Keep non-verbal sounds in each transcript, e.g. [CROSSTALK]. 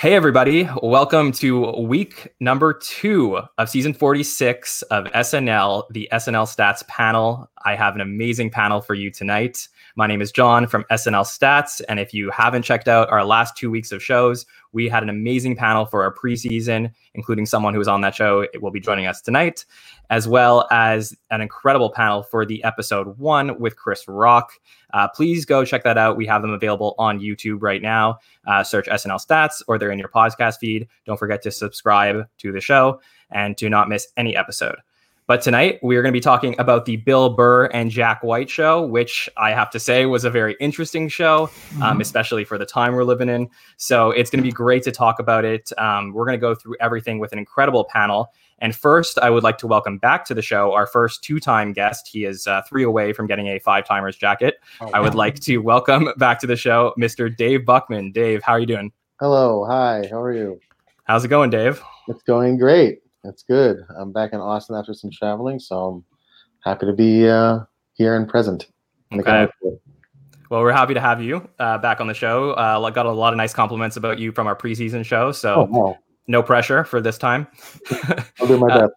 Hey, everybody. Welcome to week number two of season 46 of SNL, the SNL Stats panel. I have an amazing panel for you tonight. My name is John from SNL Stats. And if you haven't checked out our last two weeks of shows, we had an amazing panel for our preseason, including someone who was on that show. It will be joining us tonight, as well as an incredible panel for the episode one with Chris Rock. Uh, please go check that out. We have them available on YouTube right now. Uh, search SNL Stats or they're in your podcast feed. Don't forget to subscribe to the show and do not miss any episode. But tonight we are going to be talking about the Bill Burr and Jack White show, which I have to say was a very interesting show, um, mm-hmm. um, especially for the time we're living in. So it's going to be great to talk about it. Um, we're going to go through everything with an incredible panel. And first, I would like to welcome back to the show our first two time guest. He is uh, three away from getting a five timers jacket. Oh, I would like to welcome back to the show Mr. Dave Buckman. Dave, how are you doing? Hello. Hi. How are you? How's it going, Dave? It's going great. It's good. I'm back in Austin after some traveling, so I'm happy to be uh, here and present. Okay. Well, we're happy to have you uh, back on the show. Uh, got a lot of nice compliments about you from our preseason show, so oh, wow. No pressure for this time. I'll do my [LAUGHS] uh, best.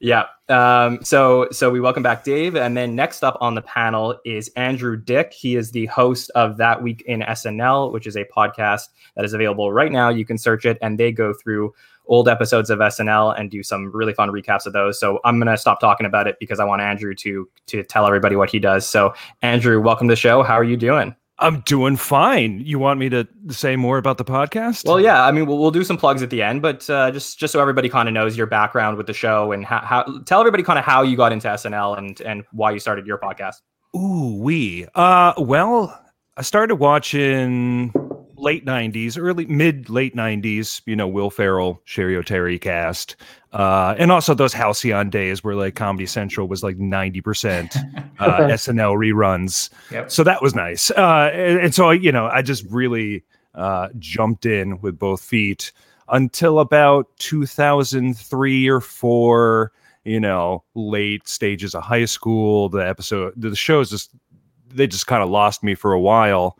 Yeah. Um, so so we welcome back Dave, and then next up on the panel is Andrew Dick. He is the host of That Week in SNL, which is a podcast that is available right now. You can search it, and they go through old episodes of SNL and do some really fun recaps of those. So I'm gonna stop talking about it because I want Andrew to to tell everybody what he does. So Andrew, welcome to the show. How are you doing? I'm doing fine. You want me to say more about the podcast? Well, yeah. I mean, we'll, we'll do some plugs at the end, but uh, just just so everybody kind of knows your background with the show and how, how tell everybody kind of how you got into SNL and and why you started your podcast. Ooh, we. Uh, well, I started watching late 90s, early mid late 90s, you know, Will Ferrell, Cheri Oteri cast. Uh, and also those halcyon days where like Comedy Central was like 90% [LAUGHS] uh, SNL reruns. Yep. So that was nice. Uh, and, and, so, you know, I just really uh, jumped in with both feet until about 2003 or four, you know, late stages of high school. The episode, the shows just, they just kind of lost me for a while.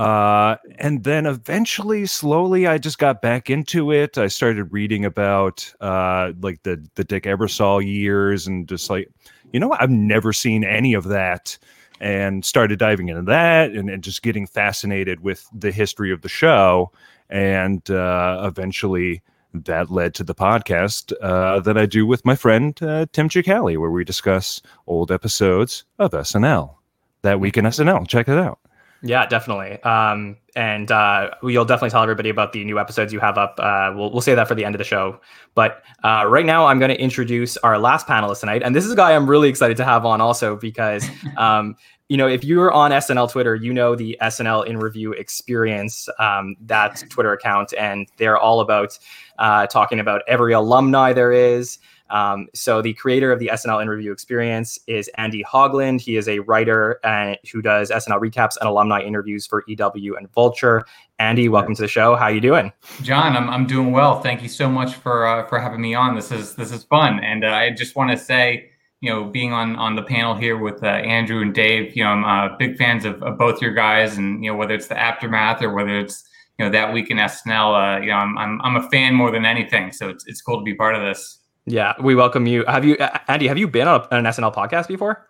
Uh, and then eventually, slowly, I just got back into it. I started reading about uh, like the the Dick Ebersol years, and just like, you know, I've never seen any of that, and started diving into that, and, and just getting fascinated with the history of the show, and uh, eventually. That led to the podcast uh, that I do with my friend uh, Tim Cicali, where we discuss old episodes of SNL. That week in SNL. Check it out. Yeah, definitely. Um, and uh, you'll definitely tell everybody about the new episodes you have up. Uh, we'll, we'll say that for the end of the show. But uh, right now, I'm going to introduce our last panelist tonight. And this is a guy I'm really excited to have on also because, [LAUGHS] um, you know, if you're on SNL Twitter, you know the SNL in review experience, um, that Twitter account. And they're all about uh, talking about every alumni there is. Um, so the creator of the SNL in review experience is Andy Hoglund. He is a writer uh, who does SNL recaps and alumni interviews for EW and Vulture. Andy, welcome to the show. How you doing? John, I'm, I'm doing well. Thank you so much for uh, for having me on. This is this is fun, and uh, I just want to say, you know, being on on the panel here with uh, Andrew and Dave, you know, I'm uh, big fans of, of both your guys, and you know, whether it's the aftermath or whether it's you know that week in SNL, uh, you know, I'm, I'm I'm a fan more than anything. So it's it's cool to be part of this. Yeah, we welcome you. Have you, Andy? Have you been on, a, an SNL podcast before?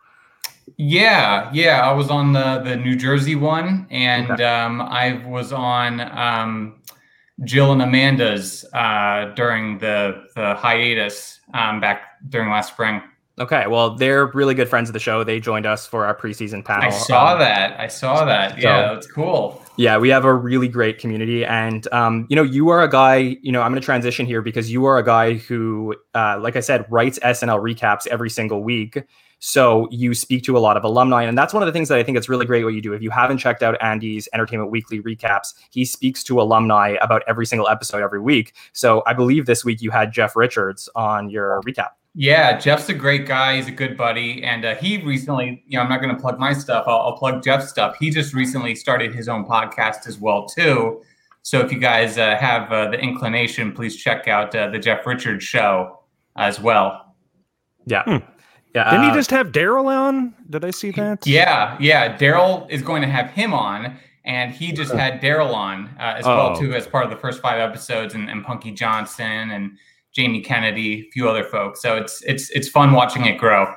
Yeah, yeah. I was on the the New Jersey one, and okay. um, I was on um, Jill and Amanda's uh, during the the hiatus um, back during last spring. Okay, well, they're really good friends of the show. They joined us for our preseason panel. I saw um, that. I saw that. Yeah, so, that's cool. Yeah, we have a really great community, and um, you know, you are a guy. You know, I'm going to transition here because you are a guy who, uh, like I said, writes SNL recaps every single week. So you speak to a lot of alumni, and that's one of the things that I think it's really great what you do. If you haven't checked out Andy's Entertainment Weekly recaps, he speaks to alumni about every single episode every week. So I believe this week you had Jeff Richards on your recap. Yeah, Jeff's a great guy. He's a good buddy, and uh, he recently, you know, I'm not going to plug my stuff. I'll, I'll, plug Jeff's stuff. He just recently started his own podcast as well too. So if you guys uh, have uh, the inclination, please check out uh, the Jeff Richards show as well. Yeah. Hmm. Yeah. Didn't he uh, just have Darrell on? Did I see that? Yeah, yeah. Darrell is going to have him on, and he just had Darrell on uh, as oh. well too as part of the first five episodes, and, and Punky Johnson and Jamie Kennedy, a few other folks. So it's it's it's fun watching it grow,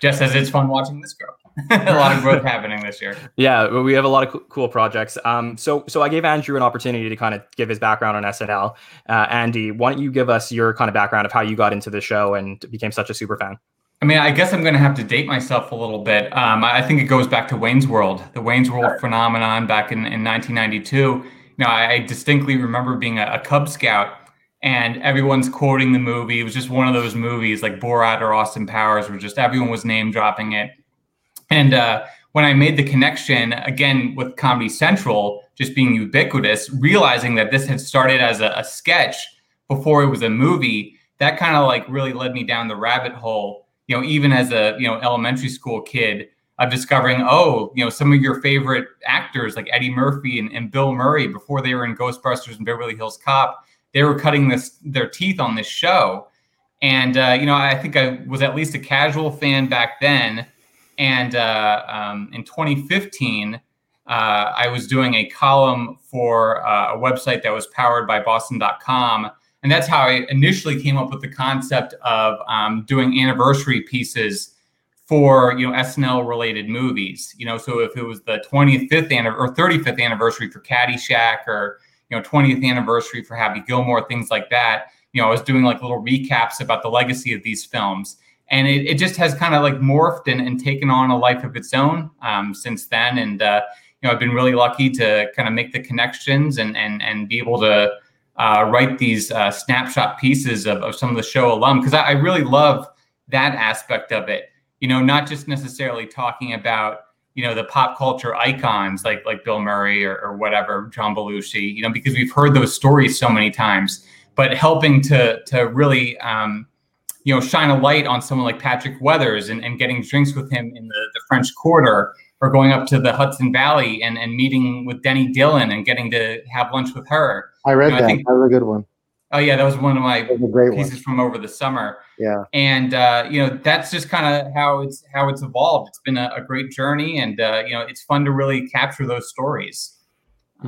just as it's fun watching this grow. [LAUGHS] a lot of growth happening this year. Yeah, we have a lot of cool projects. Um, so so I gave Andrew an opportunity to kind of give his background on SNL. Uh, Andy, why don't you give us your kind of background of how you got into the show and became such a super fan? I mean, I guess I'm going to have to date myself a little bit. Um, I think it goes back to Wayne's World, the Wayne's World phenomenon back in, in 1992. You know, I, I distinctly remember being a, a Cub Scout and everyone's quoting the movie. It was just one of those movies like Borat or Austin Powers, where just everyone was name dropping it. And uh, when I made the connection again with Comedy Central just being ubiquitous, realizing that this had started as a, a sketch before it was a movie, that kind of like really led me down the rabbit hole you know, even as a you know elementary school kid, of discovering, oh, you know, some of your favorite actors like Eddie Murphy and, and Bill Murray before they were in Ghostbusters and Beverly Hills Cop, they were cutting this their teeth on this show. And uh, you know, I think I was at least a casual fan back then. And uh, um, in 2015, uh, I was doing a column for uh, a website that was powered by Boston.com and that's how I initially came up with the concept of um, doing anniversary pieces for you know SNL related movies. You know, so if it was the 25th an- or 35th anniversary for Caddyshack, or you know 20th anniversary for Happy Gilmore, things like that. You know, I was doing like little recaps about the legacy of these films, and it, it just has kind of like morphed and, and taken on a life of its own um, since then. And uh, you know, I've been really lucky to kind of make the connections and and and be able to uh, write these uh, snapshot pieces of, of some of the show alum because I, I, really love that aspect of it. You know, not just necessarily talking about you know the pop culture icons like like Bill Murray or, or whatever, John Belushi. You know, because we've heard those stories so many times, but helping to to really um, you know shine a light on someone like Patrick Weathers and, and getting drinks with him in the, the French Quarter or going up to the Hudson Valley and, and meeting with Denny Dillon and getting to have lunch with her. I read you know, that. I think, that was a good one. Oh yeah, that was one of my great pieces one. from over the summer. Yeah, and uh, you know that's just kind of how it's how it's evolved. It's been a, a great journey, and uh, you know it's fun to really capture those stories.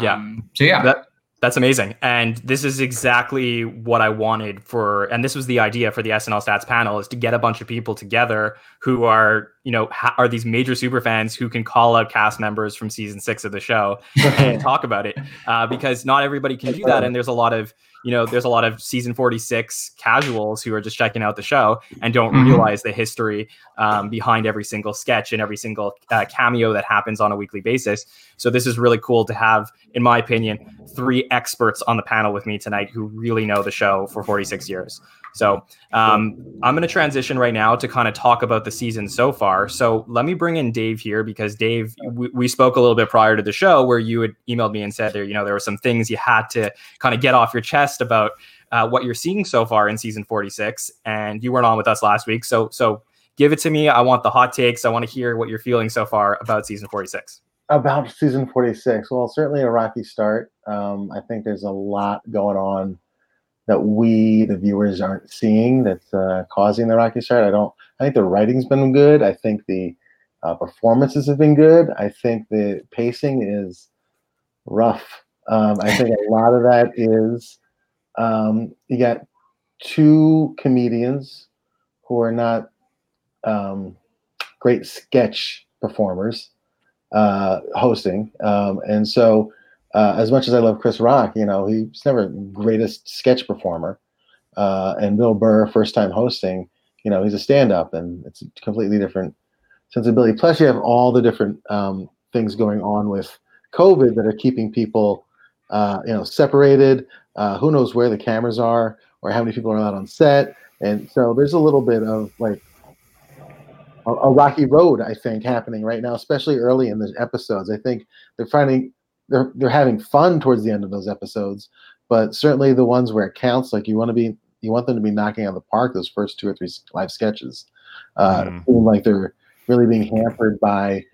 Yeah. Um, so yeah, that, that's amazing. And this is exactly what I wanted for, and this was the idea for the SNL Stats panel is to get a bunch of people together who are, you know, ha- are these major super fans who can call out cast members from season six of the show [LAUGHS] and talk about it. Uh, because not everybody can do that. And there's a lot of, you know, there's a lot of season 46 casuals who are just checking out the show and don't mm-hmm. realize the history um, behind every single sketch and every single uh, cameo that happens on a weekly basis. So this is really cool to have, in my opinion, three experts on the panel with me tonight who really know the show for 46 years. So um, I'm going to transition right now to kind of talk about the season so far. So let me bring in Dave here because Dave, we, we, spoke a little bit prior to the show where you had emailed me and said there, you know, there were some things you had to kind of get off your chest about uh, what you're seeing so far in season 46, and you weren't on with us last week. So so give it to me. I want the hot takes. I want to hear what you're feeling so far about season 46 about season 46 well certainly a rocky start um, i think there's a lot going on that we, the viewers, aren't seeing that's uh, causing the rocky start. I don't. I think the writing's been good. I think the uh, performances have been good. I think the pacing is rough. Um, I think a [LAUGHS] lot of that is um, you got two comedians who are not um, great sketch performers uh, hosting, um, and so uh, as much as I love Chris Rock, you know, he's never greatest sketch performer. Uh, and Bill Burr, first time hosting, you know, he's a stand up and it's a completely different sensibility. Plus, you have all the different um, things going on with COVID that are keeping people, uh, you know, separated. Uh, who knows where the cameras are or how many people are allowed on set. And so there's a little bit of like a, a rocky road, I think, happening right now, especially early in the episodes. I think they're finding they're they're having fun towards the end of those episodes, but certainly the ones where it counts, like you want to be you want them to be knocking out of the park those first two or three live sketches. Uh, mm. like they're really being hampered by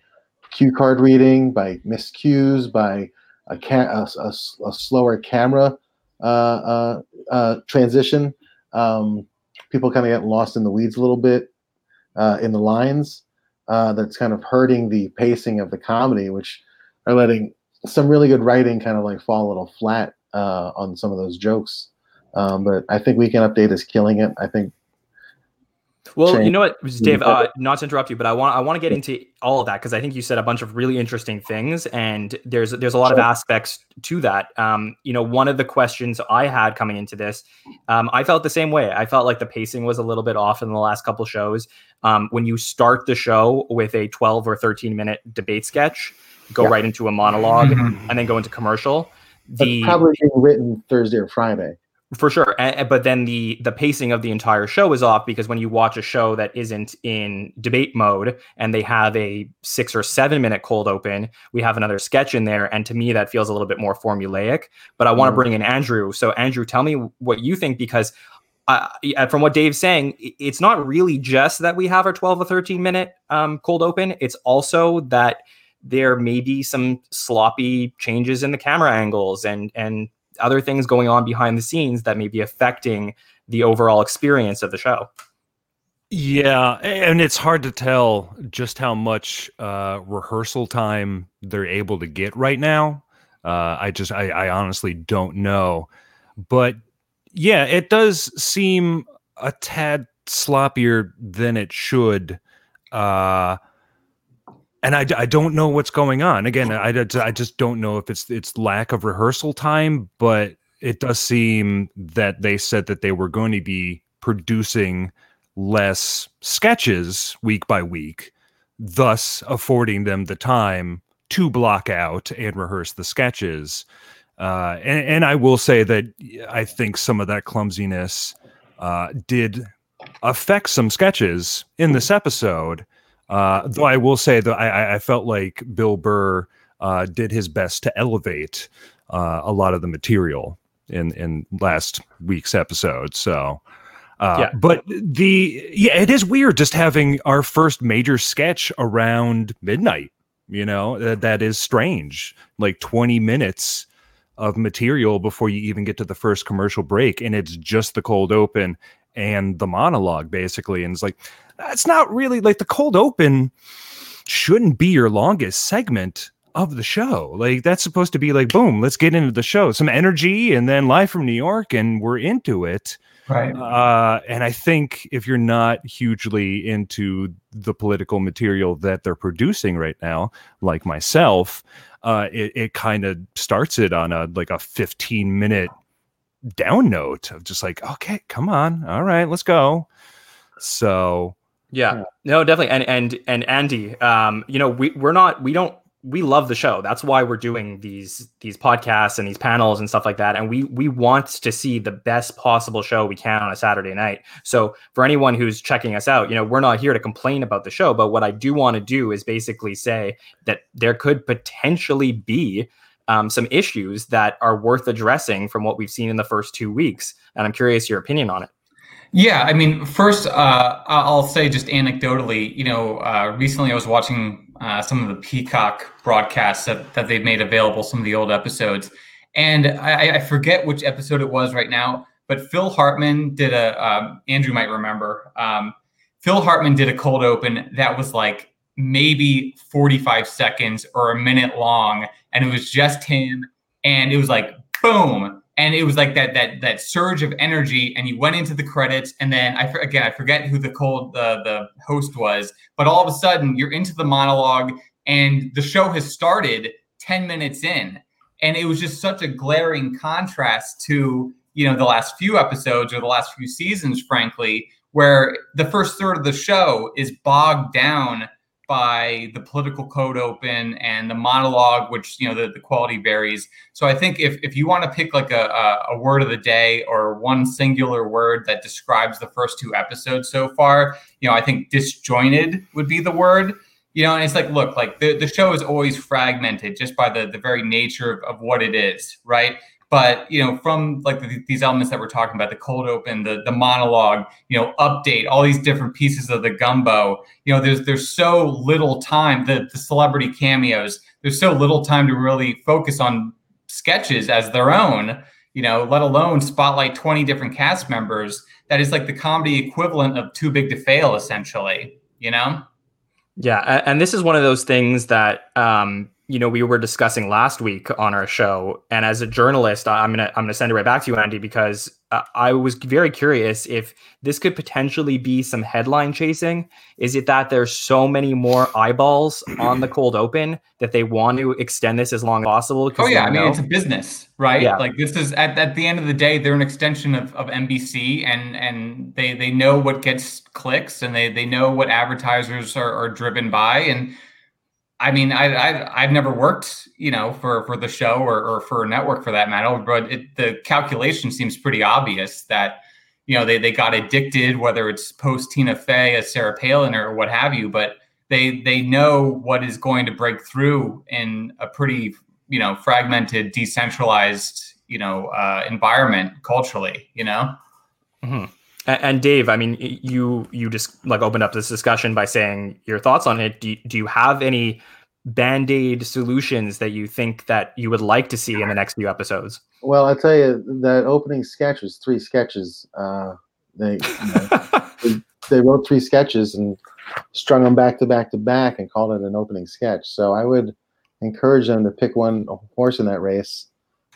cue card reading, by miscues, by a, ca- a, a, a slower camera uh, uh, uh, transition. Um, people kind of get lost in the weeds a little bit uh, in the lines. Uh, that's kind of hurting the pacing of the comedy, which are letting some really good writing kind of like fall a little flat uh, on some of those jokes. Um, but I think Weekend Update is killing it. I think well, change. you know what, Dave. Uh, not to interrupt you, but I want I want to get into all of that because I think you said a bunch of really interesting things, and there's there's a lot of aspects to that. Um, you know, one of the questions I had coming into this, um, I felt the same way. I felt like the pacing was a little bit off in the last couple shows. Um, when you start the show with a 12 or 13 minute debate sketch, go Yeah. right into a monolog Mhm. and then go into commercial. but The probably being written Thursday or Friday. for sure A- a- but then the the pacing of the entire show is off because when you watch a show that isn't in debate mode and they have a six or seven minute cold open we have another sketch in there and to me that feels a little bit more formulaic but i want to Mhm. bring in andrew so andrew tell me what you think because uh, from what Dave's saying, it's not really just that we have our 12 or 13 minute um, cold open. It's also that there may be some sloppy changes in the camera angles and and other things going on behind the scenes that may be affecting the overall experience of the show. Yeah, and it's hard to tell just how much uh, rehearsal time they're able to get right now. Uh, I just, I, I honestly don't know. But yeah, it does seem a tad sloppier than it should. Uh, and I, I don't know what's going on. Again, I, I just don't know if it's it's lack of rehearsal time, but it does seem that they said that they were going to be producing less sketches week by week, thus affording them the time to block out and rehearse the sketches. Uh, and, and I will say that I think some of that clumsiness uh, did affect some sketches in this episode. Uh, though I will say that I- I, I felt like Bill Burr uh, did his best to elevate uh, a lot of the material in in last week's episode. So, uh, Yeah. but the yeah, it is weird just having our first major sketch around midnight. You know that that is strange. Like twenty minutes of material before you even get to the first commercial break, and it's just the cold open and the monologue basically. And it's like that's not really like the cold open shouldn't be your longest segment of the show. Like that's supposed to be like boom, let's get into the show. Some energy and then live from New York and we're into it. Right. Uh, and I think if you're not hugely into the political material that they're producing right now, like myself, uh, it, it kind of starts it on a like a 15 minute down note of just like, okay, come on, all right, let's go. So Yeah. Yeah. No, definitely. And and and Andy, um, you know, we we're not we don't we love the show. That's why we're doing these these podcasts and these panels and stuff like that. And we we want to see the best possible show we can on a Saturday night. So for anyone who's checking us out, you know, we're not here to complain about the show, but what I do want to do is basically say that there could potentially be um, some issues that are worth addressing from what we've seen in the first two weeks. And I'm curious your opinion on it. Yeah, I mean, first, uh, I'll say just anecdotally, you know, uh, recently I was watching uh, some of the Peacock broadcasts that, that they've made available, some of the old episodes. And I, I forget which episode it was right now, but Phil Hartman did a, um, Andrew might remember, um, Phil Hartman did a cold open that was like maybe 45 seconds or a minute long. And it was just him. And it was like, boom and it was like that that that surge of energy and you went into the credits and then i again i forget who the cold the the host was but all of a sudden you're into the monologue and the show has started 10 minutes in. And it was just such a glaring contrast to you know the last few episodes or the last few seasons frankly where the first third of the show is bogged down by the political cold open and the monologue which you know the, the quality varies so I think if, if you want to pick like a, a, word of the day or one singular word that describes the first two episodes so far, you know, I think disjointed would be the word. You know, and it's like, look, like the, the show is always fragmented just by the, the very nature of, of what it is, right? But you know, from like the, these elements that we're talking about, the cold open, the the monologue, you know, update, all these different pieces of the gumbo. You know, there's there's so little time. The the celebrity cameos. There's so little time to really focus on sketches as their own, you know, let alone spotlight 20 different cast members. That is like the comedy equivalent of too big to fail, essentially, you know? Yeah, and this is one of those things that um, you know we were discussing last week on our show and as a journalist i'm gonna i'm gonna send it right back to you andy because uh, i was very curious if this could potentially be some headline chasing. Is it that there's so many more eyeballs on the cold open that they want to extend this as long as possible? Oh yeah i mean it's a business right? Yeah. like this is at, at the end of the day they're an extension of, of nbc and and they they know what gets clicks and they they know what advertisers are, are driven by and I mean, I, have never worked, you know, for for the show or, or for a network for that matter, but it, the calculation seems pretty obvious that you know they they got addicted, whether it's post Tina Fey, a Sarah Palin, or what have you, but they they know what is going to break through in a pretty you know fragmented, decentralized you know uh, environment culturally, you know. Mm-hmm. And Dave, I mean, you you just like opened up this discussion by saying your thoughts on it. Do you, do you have any band aid solutions that you think that you would like to see in the next few episodes? Well, I tell you that opening sketch was three sketches. Uh, they, you know, [LAUGHS] they, they wrote three sketches and strung them back to back to back and called it an opening sketch. So I would encourage them to pick one horse in that race.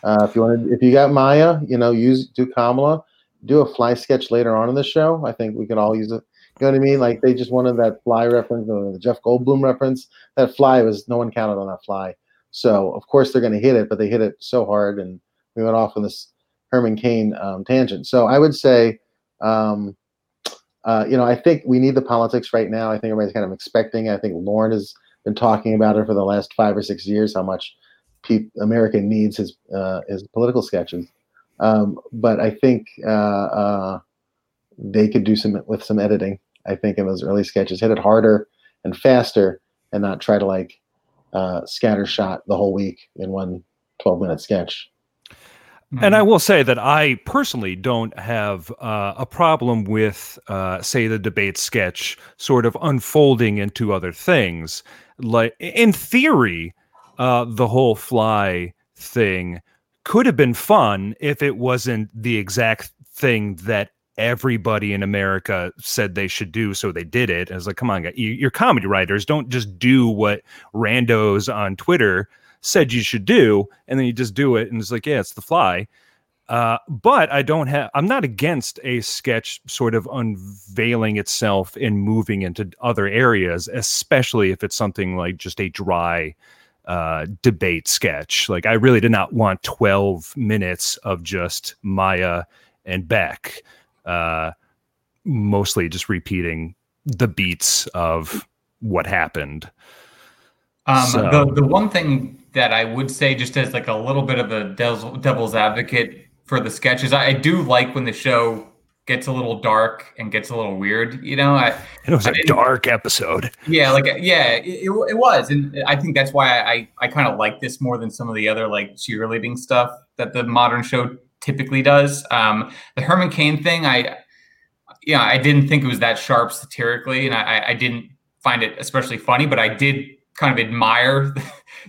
Uh, if you want, if you got Maya, you know, use do Kamala do a fly sketch later on in the show. I think we could all use it. You know what I mean? Like they just wanted that fly reference, the Jeff Goldblum reference. That fly was no one counted on that fly. So of course they're going to hit it, but they hit it so hard, and we went off on this Herman Cain um, tangent. So I would say, um, uh, you know, I think we need the politics right now. I think everybody's kind of expecting. I think Lorne has been talking about it for the last five or six years. How much pe- America needs his uh, his political sketches. Um, but I think uh, uh, they could do some with some editing. I think in those early sketches, hit it harder and faster, and not try to like uh, scatter shot the whole week in one 12 minute sketch. And I will say that I personally don't have uh, a problem with, uh, say, the debate sketch sort of unfolding into other things. Like in theory, uh, the whole fly thing could have been fun if it wasn't the exact thing that everybody in America said they should do, so they did it. I was like, come on, you're comedy writers. Don't just do what randos on Twitter said you should do, and then you just do it, and it's like, yeah, it's the fly. Uh, but I don't have. I'm not against a sketch sort of unveiling itself and moving into other areas, especially if it's something like just a dry uh, debate sketch. Like I really did not want 12 minutes of just Maya and Beck, uh, mostly just repeating the beats of what happened. Um, so. the the one thing that I would say, just as like a little bit of a devil's, devil's advocate for the sketches, I, I do like when the show gets a little dark and gets a little weird. You know, I, it was a dark episode. Yeah, like yeah, it, it, was, and I think that's why I I kind of like this more than some of the other like cheerleading stuff that the modern show typically does. Um, the Herman Cain thing, I yeah, I didn't think it was that sharp satirically, and I I didn't find it especially funny, but I did kind of admire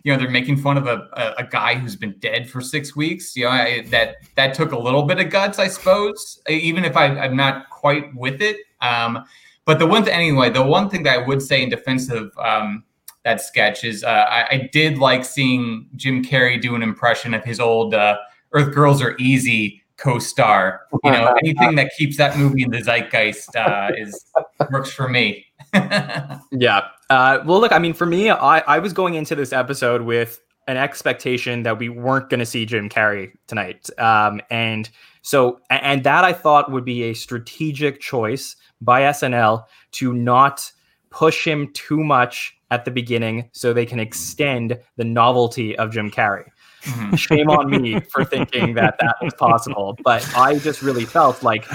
you know they're making fun of a, a, a, guy who's been dead for six weeks you know I, that that took a little bit of guts i suppose even if I, am not quite with it. Um, but the one thing anyway the one thing that i would say in defense of um, that sketch is uh, I, I, did like seeing jim carrey do an impression of his old uh, earth girls are easy co-star. You [LAUGHS] know anything that keeps that movie in the zeitgeist uh, is works for me [LAUGHS] yeah. Uh, well, look, I mean, for me, I, I was going into this episode with an expectation that we weren't going to see Jim Carrey tonight. Um, and so, and that I thought would be a strategic choice by SNL to not push him too much at the beginning so they can extend the novelty of Jim Carrey. Mm-hmm. Shame on me [LAUGHS] for thinking that that was possible. But I just really felt like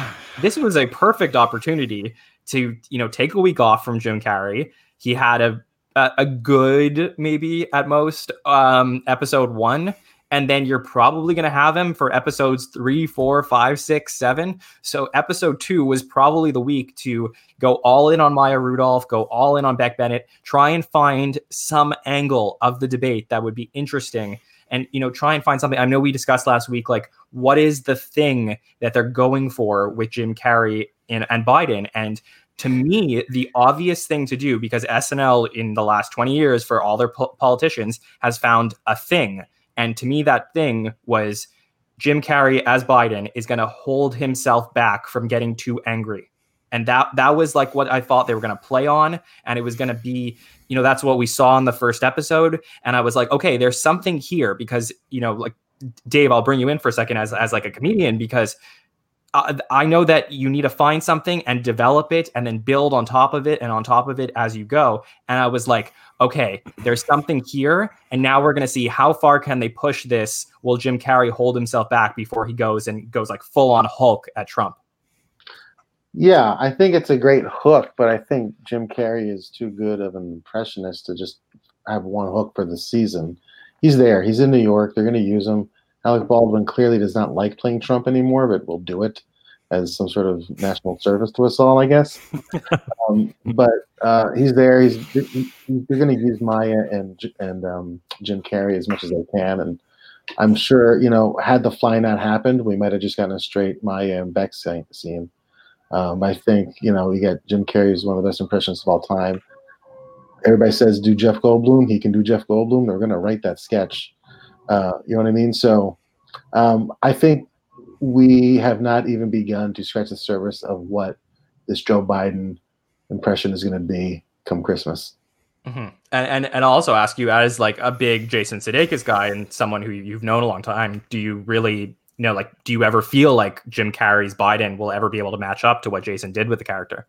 this was a perfect opportunity to you know take a week off from Jim Carrey. He had a a, good maybe at most um, episode one, and then you're probably going to have him for episodes three, four, five, six, seven. So episode two was probably the week to go all in on Maya Rudolph, go all in on Beck Bennett, try and find some angle of the debate that would be interesting and you know try and find something i know we discussed last week like what is the thing that they're going for with jim carrey and, and biden and to me, the obvious thing to do, because SNL in the last 20 years for all their po- politicians has found a thing. And to me, that thing was Jim Carrey as Biden is going to hold himself back from getting too angry. And that that was like what I thought they were going to play on and it was going to be, you know, that's what we saw in the first episode and I was like, okay, there's something here because, you know, like Dave, I'll bring you in for a second as as like a comedian because uh, I know that you need to find something and develop it and then build on top of it and on top of it as you go. And I was like, okay, there's something here. And now we're going to see how far can they push this. Will Jim Carrey hold himself back before he goes and goes like full on Hulk at Trump? Yeah, I think it's a great hook, but I think Jim Carrey is too good of an impressionist to just have one hook for the season. He's there. He's in New York. They're going to use him Alec Baldwin clearly does not like playing Trump anymore, but will do it as some sort of national service to us all, I guess. [LAUGHS] um, but uh, he's there. He's they're going to use Maya and and um, Jim Carrey as much as they can, and I'm sure you know had the fly not happened, we might have just gotten a straight Maya and Beck scene. Um, I think you know we get Jim Carrey is one of the best impressions of all time. Everybody says do Jeff Goldblum. He can do Jeff Goldblum. They're going to write that sketch uh, you know what I mean? So um, I think we have not even begun to scratch the surface of what this Joe Biden impression is going to be come Christmas. Mm-hmm. And, and and I'll also ask you, as like a big Jason Sudeikis guy and someone who you've known a long time, do you really you know like do you ever feel like Jim Carrey's Biden will ever be able to match up to what Jason did with the character?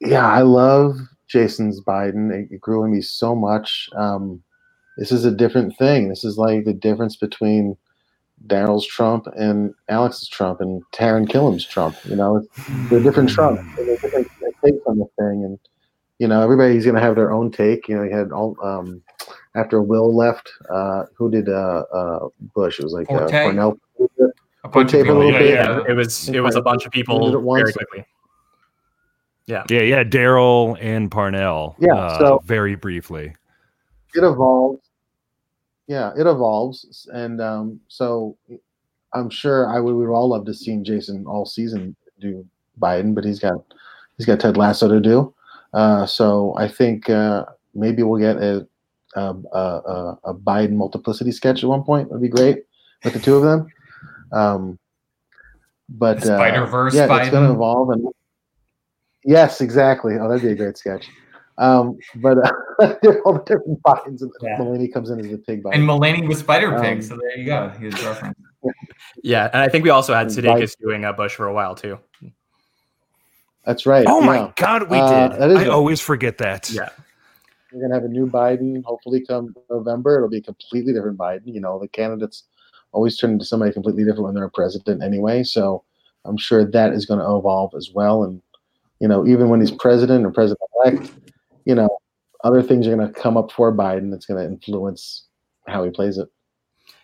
Yeah, I love Jason's Biden. It grew in me so much. Um, this is a different thing. This is like the difference between Darrell's Trump and Alec's Trump and Taran Killam's Trump. You know, they're different Trump. They're different takes on the thing, and you know, everybody's going to have their own take. You know, you had all um, after Will left. Uh, who did uh, uh, Bush? It was like uh, Cornell. A bunch of people. Yeah, yeah, it was it was a bunch of people very quickly. Yeah, yeah, yeah. Daryl and Parnell. Yeah, uh, so very briefly it evolves. Yeah, it evolves, and um, so I'm sure I would. We would all love to see Jason all season do Biden, but he's got he's got Ted Lasso to do. Uh, so I think uh, maybe we'll get a, a, a, a Biden multiplicity sketch at one point. Would be great with the two of them. Um, but Spider Verse, uh, yeah, Biden. it's going to evolve. And yes, exactly. Oh, that'd be a great sketch. Um, but uh, [LAUGHS] all the different Bidens, and yeah. Mulaney comes in as a pig Biden. And Mulaney was Spider Pig, um, so there you go. His reference. [LAUGHS] Yeah, and I think we also had Sudeikis doing a Bush for a while too. That's right. Oh yeah. my God, we uh, did. I always forget that. Yeah. We're gonna have a new Biden. Hopefully, come November, it'll be a completely different Biden. You know, the candidates always turn into somebody completely different when they're a president anyway. So I'm sure that is going to evolve as well. And you know, even when he's president or president elect, you know, other things are going to come up for Biden that's going to influence how he plays it.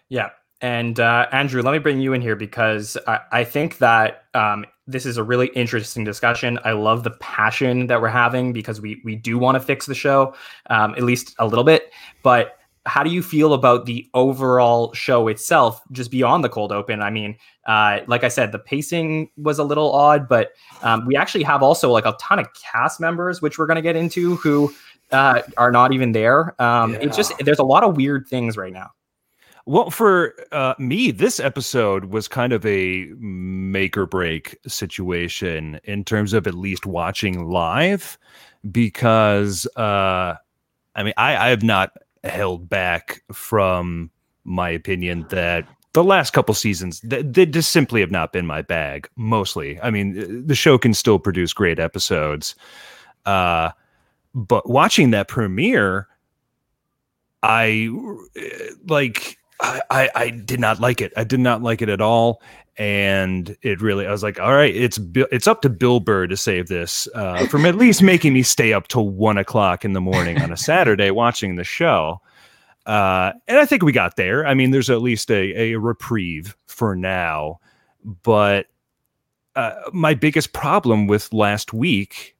Yeah. And uh, Andrew, let me bring you in here because I, I think that um, this is a really interesting discussion. I love the passion that we're having because we we do want to fix the show, um, at least a little bit. But how do you feel about the overall show itself, just beyond the cold open? I mean, uh, like I said, the pacing was a little odd, but um, we actually have also like a ton of cast members, which we're going to get into, who uh, are not even there. Um, yeah. It's just there's a lot of weird things right now. Well, for uh, me, this episode was kind of a make or break situation in terms of at least watching live, because uh, I mean, I, I have not held back from my opinion that the last couple seasons they, they, just simply have not been my bag mostly. I mean the show can still produce great episodes uh, but watching that premiere i like I, I, I did not like it. I did not like it at all. And it really i was like all right it's it's up to bill burr to save this uh, from at least making me stay up till one o'clock in the morning on a [LAUGHS] saturday watching the show. Uh, and i think we got there. I mean there's at least a, a reprieve for now. But uh, my biggest problem with last week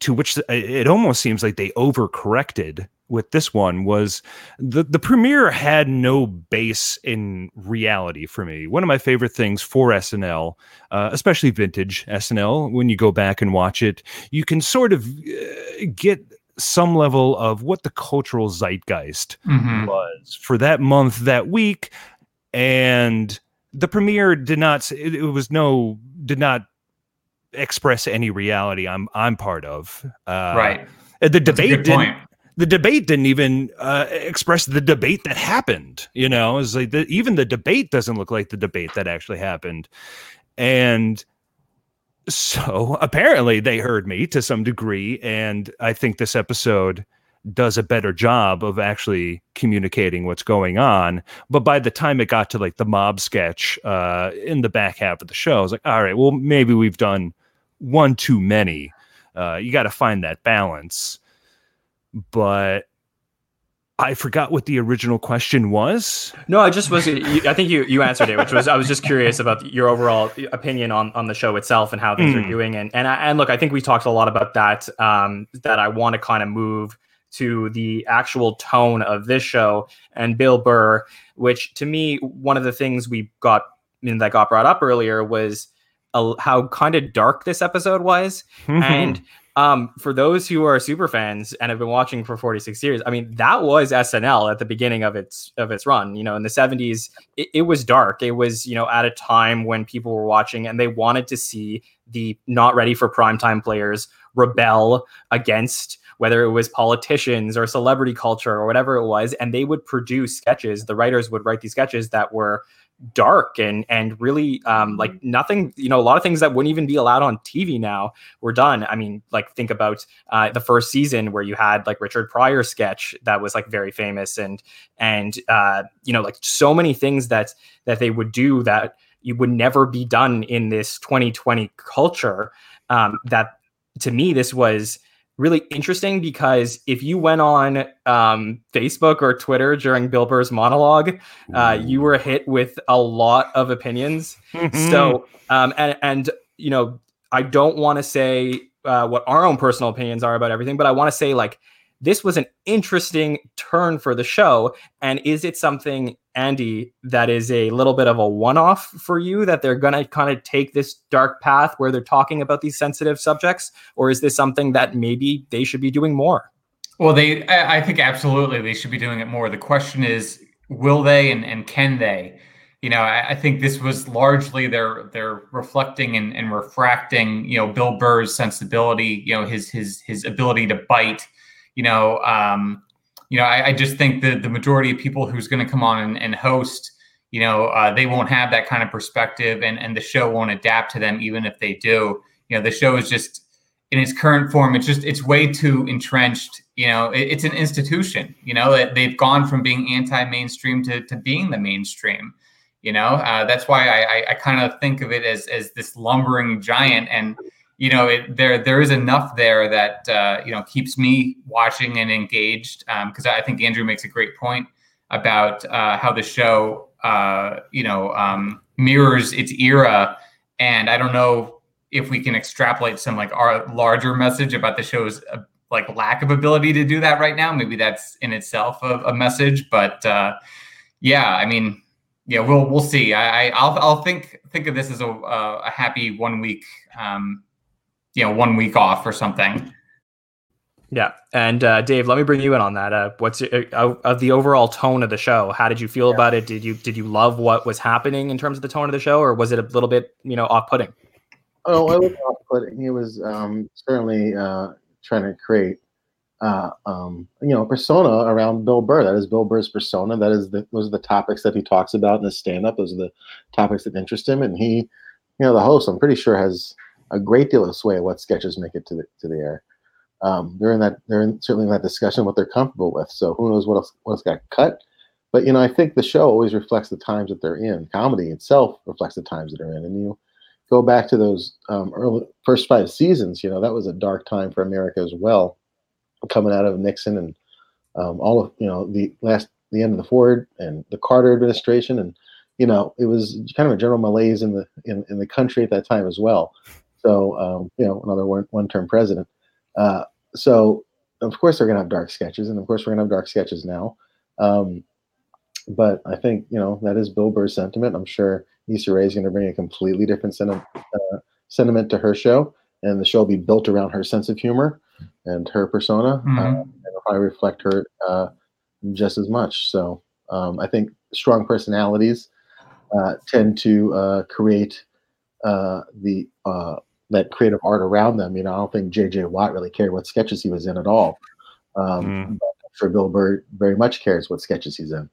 to which it almost seems like they overcorrected with this one was the the premiere had no base in reality for me. One of my favorite things for SNL, uh, especially vintage SNL, when you go back and watch it, you can sort of uh, get some level of what the cultural zeitgeist Mhm. was for that month, that week, and the premiere did not. It, it was no did not express any reality. I'm I'm part of. Uh, right. The That's debate good didn't point. The debate didn't even uh, express the debate that happened. You know, it's like the, even the debate doesn't look like the debate that actually happened, and so apparently they heard me to some degree, and I think this episode does a better job of actually communicating what's going on. But by the time it got to like the mob sketch uh, in the back half of the show, I was like, all right, well maybe we've done one too many. Uh, you got to find that balance but I forgot what the original question was. No, I just was. I think you you answered it, which was I was just curious about your overall opinion on on the show itself and how things Mm. are doing. And and I, and look, I think we talked a lot about that. Um, that I want to kind of move to the actual tone of this show and Bill Burr, which to me one of the things we got know, that got brought up earlier was uh, how kind of dark this episode was and um, for those who are super fans and have been watching for 46 years, I mean, that was SNL at the beginning of its of its run. You know, in the 70s, it, it was dark. It was, you know, at a time when people were watching and they wanted to see the not ready for primetime players rebel against whether it was politicians or celebrity culture or whatever it was. And they would produce sketches. The writers would write these sketches that were dark and and really um like nothing you know a lot of things that wouldn't even be allowed on tv now were done. I mean like think about uh the first season where you had like richard pryor sketch that was like very famous and and uh you know like so many things that that they would do that you would never be done in this 2020 culture. Um that to me this was really interesting because if you went on um, Facebook or Twitter during Bill Burr's monologue, uh, you were hit with a lot of opinions. So, [LAUGHS] um, and and you know, I don't want to say uh, what our own personal opinions are about everything, but I want to say like this was an interesting turn for the show. And is it something, Andy, that is a little bit of a one-off for you that they're gonna kind of take this dark path where they're talking about these sensitive subjects, or is this something that maybe they should be doing more? Well, they, I, think absolutely they should be doing it more. The question is, will they and, and can they? You know, I, I think this was largely they're they're reflecting and, and refracting, you know, Bill Burr's sensibility, you know, his his his ability to bite. You know, um, you know, I, I just think that the majority of people who's going to come on and, and host, you know, uh, they won't have that kind of perspective, and and the show won't adapt to them, even if they do. You know, the show is just in its current form, it's just it's way too entrenched. You know, it, it's an institution. You know, they've gone from being anti-mainstream to to being the mainstream. You know, uh, that's why I, I, I kind of think of it as as this lumbering giant, and you know, it, there there is enough there that uh, you know keeps me watching and engaged. Because I think Andrew makes a great point about uh, how the show, uh, you know, um, mirrors its era, and I don't know if we can extrapolate some like our larger message about the show's uh, like lack of ability to do that right now. Maybe that's in itself a, a message, but uh, yeah, I mean, yeah, we'll we'll see. I, I I'll I'll think think of this as a a, a happy one week, um, you know, one week off or something. Yeah, and uh, Dave, let me bring you in on that. Uh, what's uh, of of the overall tone of the show? How did you feel about it? Did you did you love what was happening in terms of the tone of the show, or was it a little bit you know off putting? Oh, it was off-putting. He was um, certainly uh, trying to create, uh, um, you know, a persona around Bill Burr. That is Bill Burr's persona. That is the those are the topics that he talks about in his stand-up. Those are the topics that interest him. And he, you know, the host, I'm pretty sure has a great deal of sway what sketches make it to the to the air. Um, they're in that they're in, certainly in that discussion what they're comfortable with. So who knows what else what else got cut. But you know, I think the show always reflects the times that they're in. Comedy itself reflects the times that they're in, and you go back to those um, early first five seasons, you know, that was a dark time for America as well, coming out of Nixon and um, all of you know the last the end of the Ford and the Carter administration, and you know it was kind of a general malaise in the in, in the country at that time as well. So um, you know another one one term president. Uh, so of course they're going to have dark sketches, and of course we're going to have dark sketches now. Um, but I think you know that is Bill Burr's sentiment. I'm sure Issa Rae is going to bring a completely different sentiment, uh, sentiment to her show, and the show will be built around her sense of humor and her persona, Mhm. uh, and probably reflect her uh, just as much. So um, I think strong personalities uh, tend to uh, create uh, the uh, that creative art around them. You know, I don't think J.J. Watt really cared what sketches he was in at all. Um, Mm. but I'm Bill Burr very much cares what sketches he's in.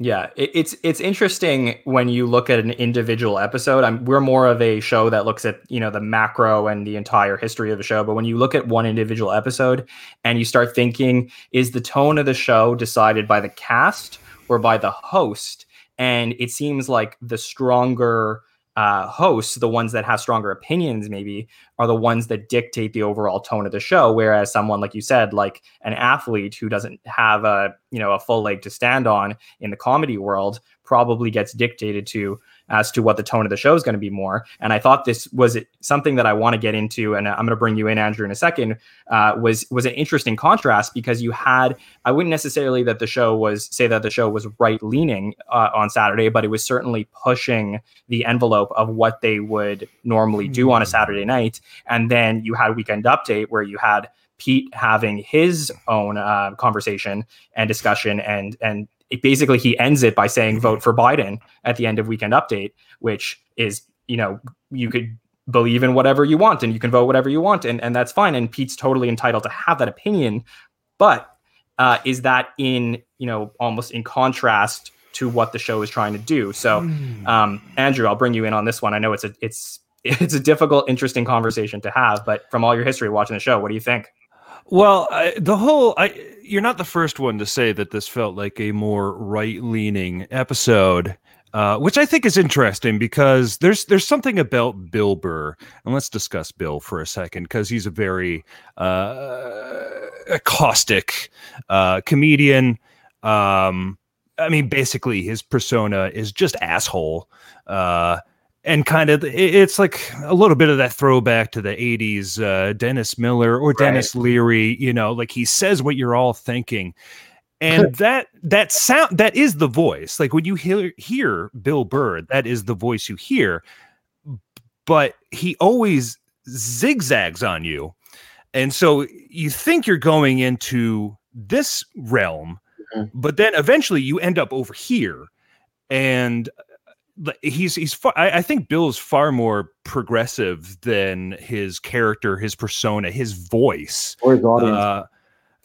Yeah, it, it's it's interesting when you look at an individual episode. I'm, we're more of a show that looks at you know the macro and the entire history of the show. But when you look at one individual episode and you start thinking, is the tone of the show decided by the cast or by the host? And it seems like the stronger uh, hosts, the ones that have stronger opinions, maybe, are the ones that dictate the overall tone of the show. Whereas someone, like you said, like an athlete who doesn't have a you know a full leg to stand on in the comedy world probably gets dictated to as to what the tone of the show is going to be more. And I thought this was something that I want to get into, and I'm going to bring you in, Andrew, in a second. Uh, was was an interesting contrast because you had I wouldn't necessarily that the show was say that the show was right leaning uh, on Saturday, but it was certainly pushing the envelope of what they would normally do on a Saturday night. And then you had Weekend Update where you had Pete having his own uh, conversation and discussion, and and it basically he ends it by saying vote for Biden at the end of Weekend Update, which is you know you could believe in whatever you want and you can vote whatever you want and and that's fine and Pete's totally entitled to have that opinion, but uh, is that in you know almost in contrast to what the show is trying to do? So um, Andrew, I'll bring you in on this one. I know it's a it's [LAUGHS] it's a difficult, interesting conversation to have, but from all your history watching the show, what do you think? Well, I, the whole I you're not the first one to say that this felt like a more right-leaning episode. Uh, which I think is interesting because there's there's something about Bill Burr, and let's discuss Bill for a second because he's a very uh, caustic uh, comedian. Um, I mean, basically, his persona is just asshole. Uh, and kind of it's like a little bit of that throwback to the 80s uh, dennis miller or denis right. leary you know like he says what you're all thinking. And [LAUGHS] that that sound that is the voice. Like when you hear hear bill burr that is the voice you hear. But he always zigzags on you. And so you think you're going into this realm mm-hmm. but then eventually you end up over here. And he's he's far, I, I, think Bill's far more progressive than his character, his persona, his voice, or his audience. Uh,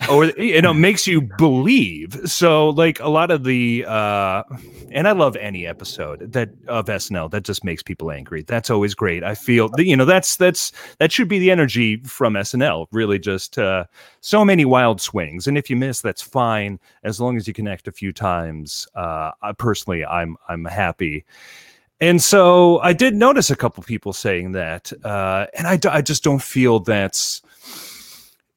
or you know makes you believe. So like a lot of the uh and i love any episode that of snl that just makes people angry. That's always great. I feel you know that's that's that should be the energy from snl really just uh so many wild swings. And if you miss that's fine as long as you connect a few times. Uh I, personally i'm i'm happy. And so i did notice a couple people saying that uh and i, I just don't feel that's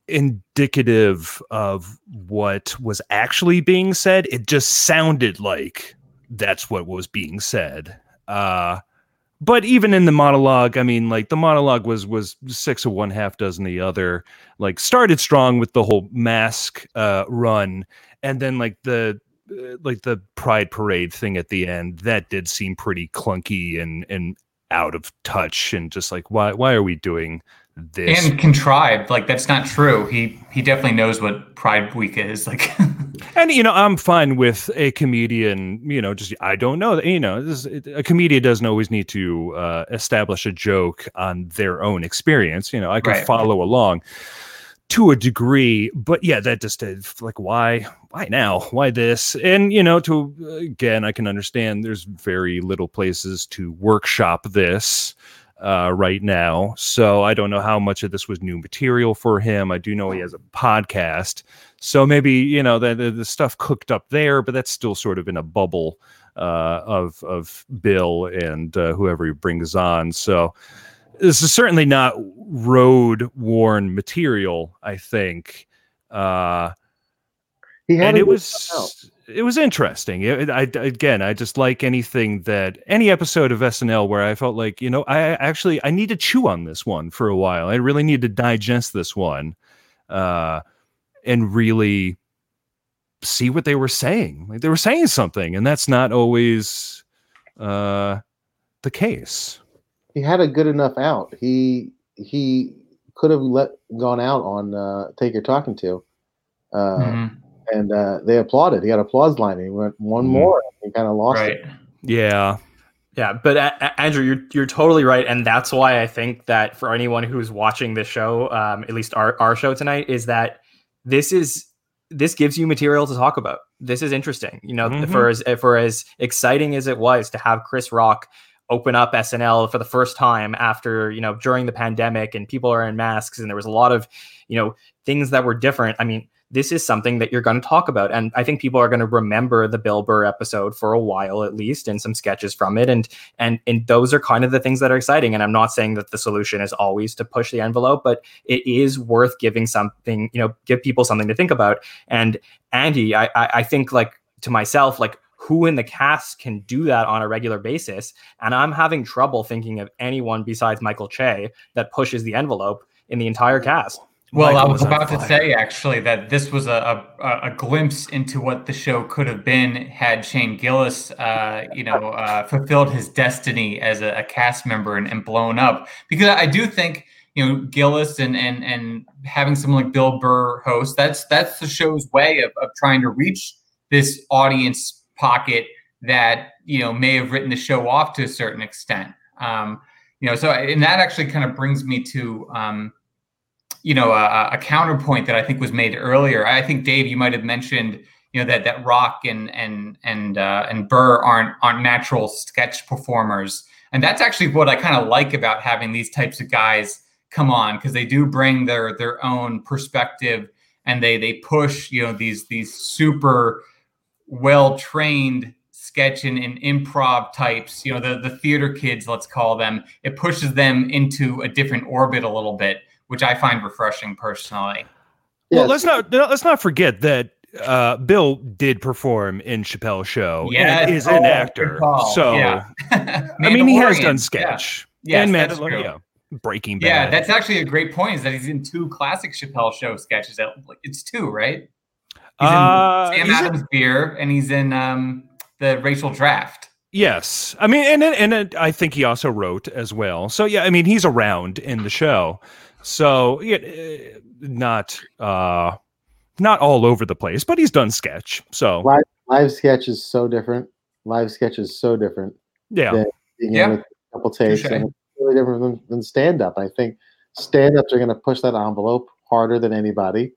indicative of what was actually being said. It just sounded like that's what was being said. Uh, but even in the monologue, I mean, like the monologue was was six of one, half dozen the other. Like started strong with the whole mask uh, run, and then like the uh, like the pride parade thing at the end that did seem pretty clunky and and out of touch and just like why why are we doing this and contrived like that's not true. He he definitely knows what pride week is like [LAUGHS] and you know i'm fine with a comedian you know just i don't know you know this, a comedian doesn't always need to uh, establish a joke on their own experience you know i can Right. follow along to a degree but yeah that just uh, like why why now? Why this? And you know to again i can understand there's very little places to workshop this uh, right now. So I don't know how much of this was new material for him. I do know he has a podcast. So maybe, you know, the, the, the stuff cooked up there, but that's still sort of in a bubble uh, of, of Bill and uh, whoever he brings on. So this is certainly not road worn material, I think. Uh, He had and it was it was interesting. It, I again, I just like anything that any episode of SNL where I felt like you know I actually I need to chew on this one for a while. I really need to digest this one, uh, and really see what they were saying. Like they were saying something, and that's not always uh, the case. He had a good enough out. He he could have let gone out on uh, "Take Your Talking To," uh, mm-hmm. And uh, they applauded. He had applause line. He went one mm-hmm. more. He kind of lost right. it. Yeah, yeah, but uh, Andrew, you're you're totally right, and that's why I think that for anyone who's watching this show, um, at least our our show tonight, is that this is this gives you material to talk about. This is interesting, you know, mm-hmm. for as for as exciting as it was to have Chris Rock open up SNL for the first time after you know during the pandemic and people are in masks and there was a lot of you know things that were different. I mean, this is something that you're going to talk about. And I think people are going to remember the Bill Burr episode for a while at least and some sketches from it. And and and those are kind of the things that are exciting. And I'm not saying that the solution is always to push the envelope, but it is worth giving something, you know, give people something to think about. And Andy, I I, I think like to myself, like who in the cast can do that on a regular basis. And I'm having trouble thinking of anyone besides Michael Che that pushes the envelope in the entire cast. Well, Michael I was, was about to say actually that this was a, a, a, glimpse into what the show could have been had Shane Gillis, uh, you know, uh, fulfilled his destiny as a, a cast member and, and, blown up. Because I do think you know Gillis and and and having someone like Bill Burr host that's that's the show's way of, of trying to reach this audience pocket that you know may have written the show off to a certain extent. Um, you know, so and that actually kind of brings me to. Um, you know a, a, counterpoint that I think was made earlier. I think Dave, you might have mentioned you know that that Rock and and and uh, and Burr aren't aren't natural sketch performers, and that's actually what I kind of like about having these types of guys come on because they do bring their their own perspective and they they push you know these these super well trained sketch and, and, improv types you know the the theater kids let's call them. It pushes them into a different orbit a little bit which I find refreshing personally. Well, let's not let's not forget that uh, Bill did perform in Chappelle's show. Yeah, and is oh, an actor. So yeah. I [LAUGHS] mean, he has done sketch. Yeah. Yes, and Mandalorian. Yeah. Breaking Bad. Yeah, that's actually a great point. Is that he's in two classic Chappelle show sketches? It's two, right? He's in uh, Sam Adams it? Beer, and he's in um, the Racial Draft. Yes, I mean, and and, and I think he also wrote as well. So yeah, I mean, he's around in the show. So yeah, eh, not uh, not all over the place, but he's done sketch. So live, live sketch is so different. Live sketch is so different. Yeah, yeah. A couple takes and it's really different than, than stand up. I think stand ups are going to push that envelope harder than anybody,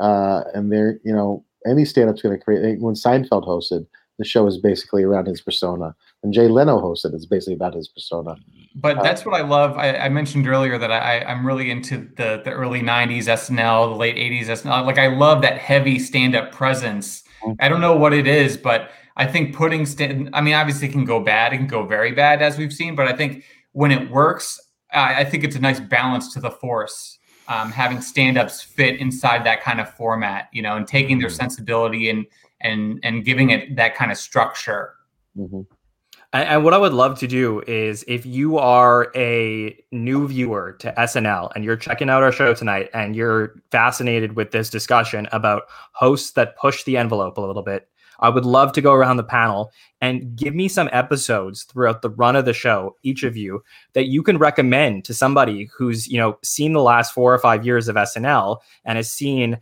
uh, and they're you know any stand up's going to create. When Seinfeld hosted, the show is basically around his persona. And Jay Leno hosted, it's basically about his persona. But uh, that's what I love. I, I mentioned earlier that I, I'm really into the the early '90s SNL, the late '80s SNL. Like I love that heavy stand-up presence. Mm-hmm. I don't know what it is, but I think putting stand. I mean, obviously, it can go bad. It can go very bad, as we've seen. But I think when it works, I, I think it's a nice balance to the force. Um, having stand-ups fit inside that kind of format, you know, and taking their mm-hmm. sensibility and and and giving it that kind of structure. Mm-hmm. And, and, what I would love to do is if you are a new viewer to SNL and you're checking out our show tonight and you're fascinated with this discussion about hosts that push the envelope a little bit, I would love to go around the panel and give me some episodes throughout the run of the show, each of you, that you can recommend to somebody who's, you know, seen the last four or five years of SNL and has seen,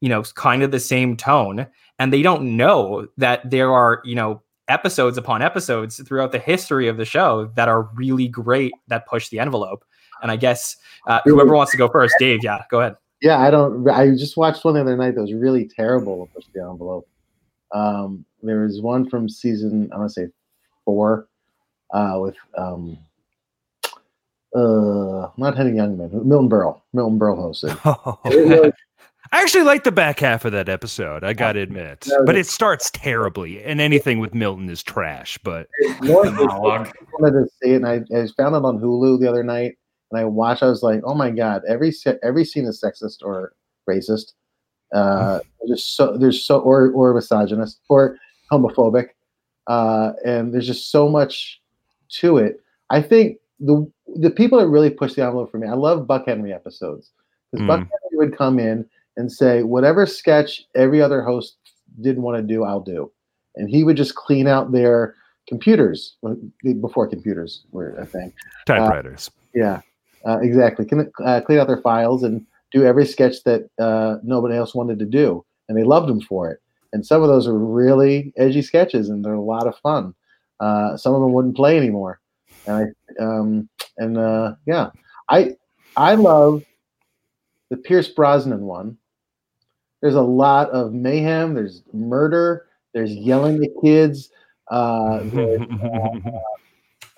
you know, kind of the same tone and they don't know that there are you know episodes upon episodes throughout the history of the show that are really great that push the envelope and i guess uh, whoever wants to go first dave yeah go ahead yeah i don't i just watched one the other night that was really terrible push the envelope um, there was one from season i want to say four uh, with um, uh, not Henny Youngman, Milton Berle. Milton Berle hosted. [LAUGHS] I actually like the back half of that episode. I got to admit, but it starts terribly, and anything with Milton is trash. But [LAUGHS] I wanted to see it, and I, I found it on Hulu the other night, and I watched. I was like, oh my god, every every scene is sexist or racist. Uh, [LAUGHS] just so there's so or or misogynist or homophobic, uh, and there's just so much to it. I think the the people that really push the envelope for me, I love Buck Henry episodes because mm. Buck Henry would come in and say whatever sketch every other host didn't want to do, I'll do, and he would just clean out their computers before computers were a thing. Typewriters. Uh, yeah, uh, exactly. Can uh, clean out their files and do every sketch that uh, nobody else wanted to do, and they loved him for it. And some of those are really edgy sketches, and they're a lot of fun. Uh, some of them wouldn't play anymore, and I, um, and uh, yeah, I I love the Pierce Brosnan one. There's a lot of mayhem. There's murder. There's yelling at kids. Uh, there's,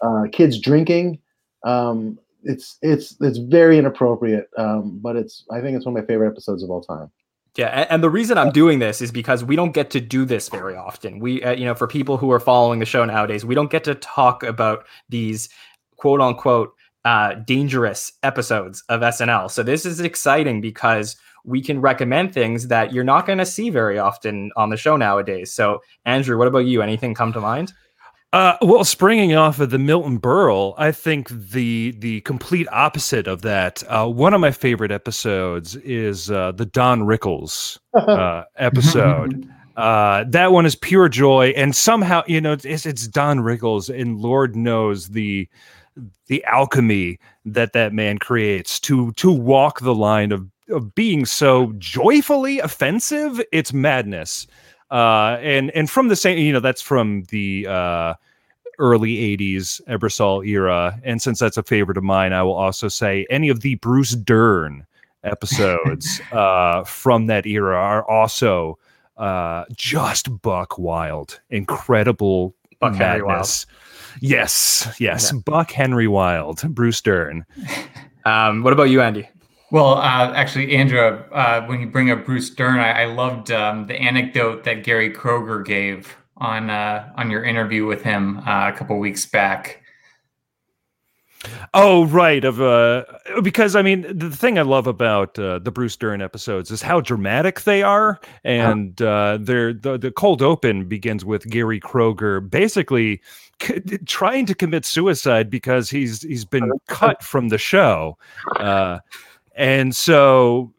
uh, kids drinking. Um, it's it's it's very inappropriate, um, but it's I think it's one of my favorite episodes of all time. Yeah, and the reason I'm doing this is because we don't get to do this very often. We, uh, you know, for people who are following the show nowadays, we don't get to talk about these quote unquote uh, dangerous episodes of SNL. So this is exciting because we can recommend things that you're not going to see very often on the show nowadays. So, Andrew, what about you? Anything come to mind? Uh, well, springing off of the Milton Berle, I think the the complete opposite of that. Uh, one of my favorite episodes is uh, the Don Rickles [LAUGHS] uh, episode. Uh, that one is pure joy, and somehow you know it's, it's Don Rickles, and Lord knows the the alchemy that that man creates to to walk the line of of being so joyfully offensive. It's madness uh, and and from the same, you know, that's from the uh, early '80s Ebersol era, and since that's a favorite of mine, I will also say any of the Bruce Dern episodes [LAUGHS] uh, from that era are also uh, just buck wild, incredible buck madness. Yes, yes, yeah. Buck Henry Wild, Bruce Dern. [LAUGHS] Um, what about you, Andy? Well, uh, actually, Andrea, uh, when you bring up Bruce Dern, I, I loved um, the anecdote that Gary Kroeger gave on uh, on your interview with him uh, a couple weeks back. Oh, right. Of uh, because I mean, the thing I love about uh, the Bruce Dern episodes is how dramatic they are, and uh, they're the the cold open begins with Gary Kroeger basically c- trying to commit suicide because he's he's been cut from the show. Uh, and so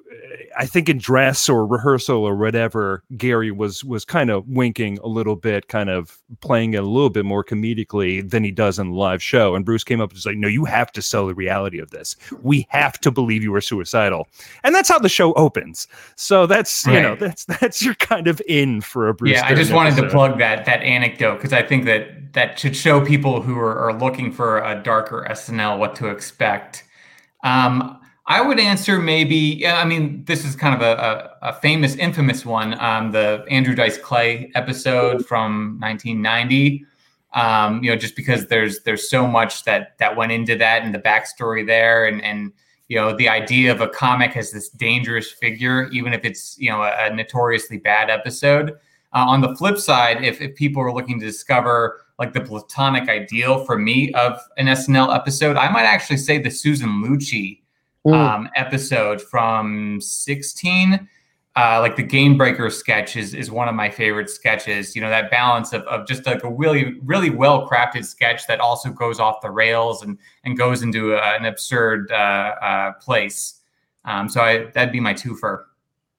I think in dress or rehearsal or whatever, Gary was was kind of winking a little bit, kind of playing it a little bit more comedically than he does in the live show. And Bruce came up and was like, "No, you have to sell the reality of this. We have to believe you were suicidal." And that's how the show opens. So that's right. you know that's that's your kind of in for a Bruce. Yeah, I just wanted to plug that that anecdote because I think that that should show people who are, are looking for a darker SNL what to expect. Um, I would answer maybe. I mean, this is kind of a, a, a famous, infamous one. Um, the Andrew Dice Clay episode from 1990. Um, you know, just because there's there's so much that that went into that and the backstory there, and and you know the idea of a comic as this dangerous figure, even if it's you know a, a notoriously bad episode. Uh, on the flip side, if if people are looking to discover like the platonic ideal for me of an SNL episode, I might actually say the Susan Lucci mm. um, episode from 16. Uh, like the game breaker sketch is, is one of my favorite sketches. You know, that balance of, of just like a really, really well crafted sketch that also goes off the rails and, and goes into a, an absurd uh, uh, place. Um, so I, that'd be my twofer.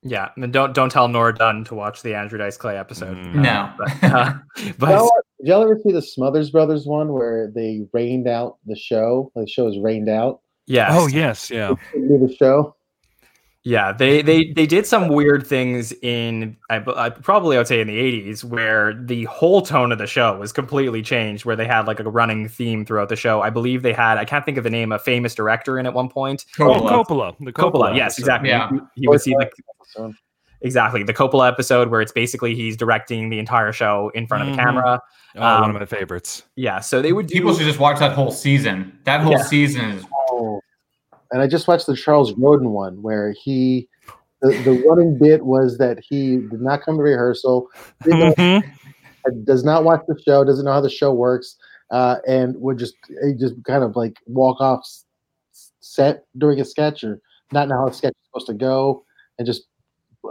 Yeah, and don't don't tell Nora Dunn to watch the Andrew Dice Clay episode. Mm. no, but, [LAUGHS] uh, but did y'all ever see the Smothers Brothers one where they rained out the show? The show is rained out. Yes. Oh yes, yeah. [LAUGHS] The show. Yeah, they they they did some weird things in I, I probably I would say in the 80s where the whole tone of the show was completely changed where they had like a running theme throughout the show. I believe they had I can't think of the name a famous director in at one point. Oh, Coppola. Oh, Coppola. The Coppola. Coppola yes, exactly. Yeah. You, you would see like Exactly. The Coppola episode where it's basically he's directing the entire show in front mm-hmm. of the mm-hmm. camera. Oh, um, one of my favorites. Yeah. So they would do... People should just watch that whole season. That whole yeah. season is oh. And I just watched the Charles Grodin one where he the, the running bit was that he did not come to rehearsal, mm-hmm. does not watch the show, doesn't know how the show works, uh, and would just he just kind of like walk off set during a sketch or not know how a sketch is supposed to go, and just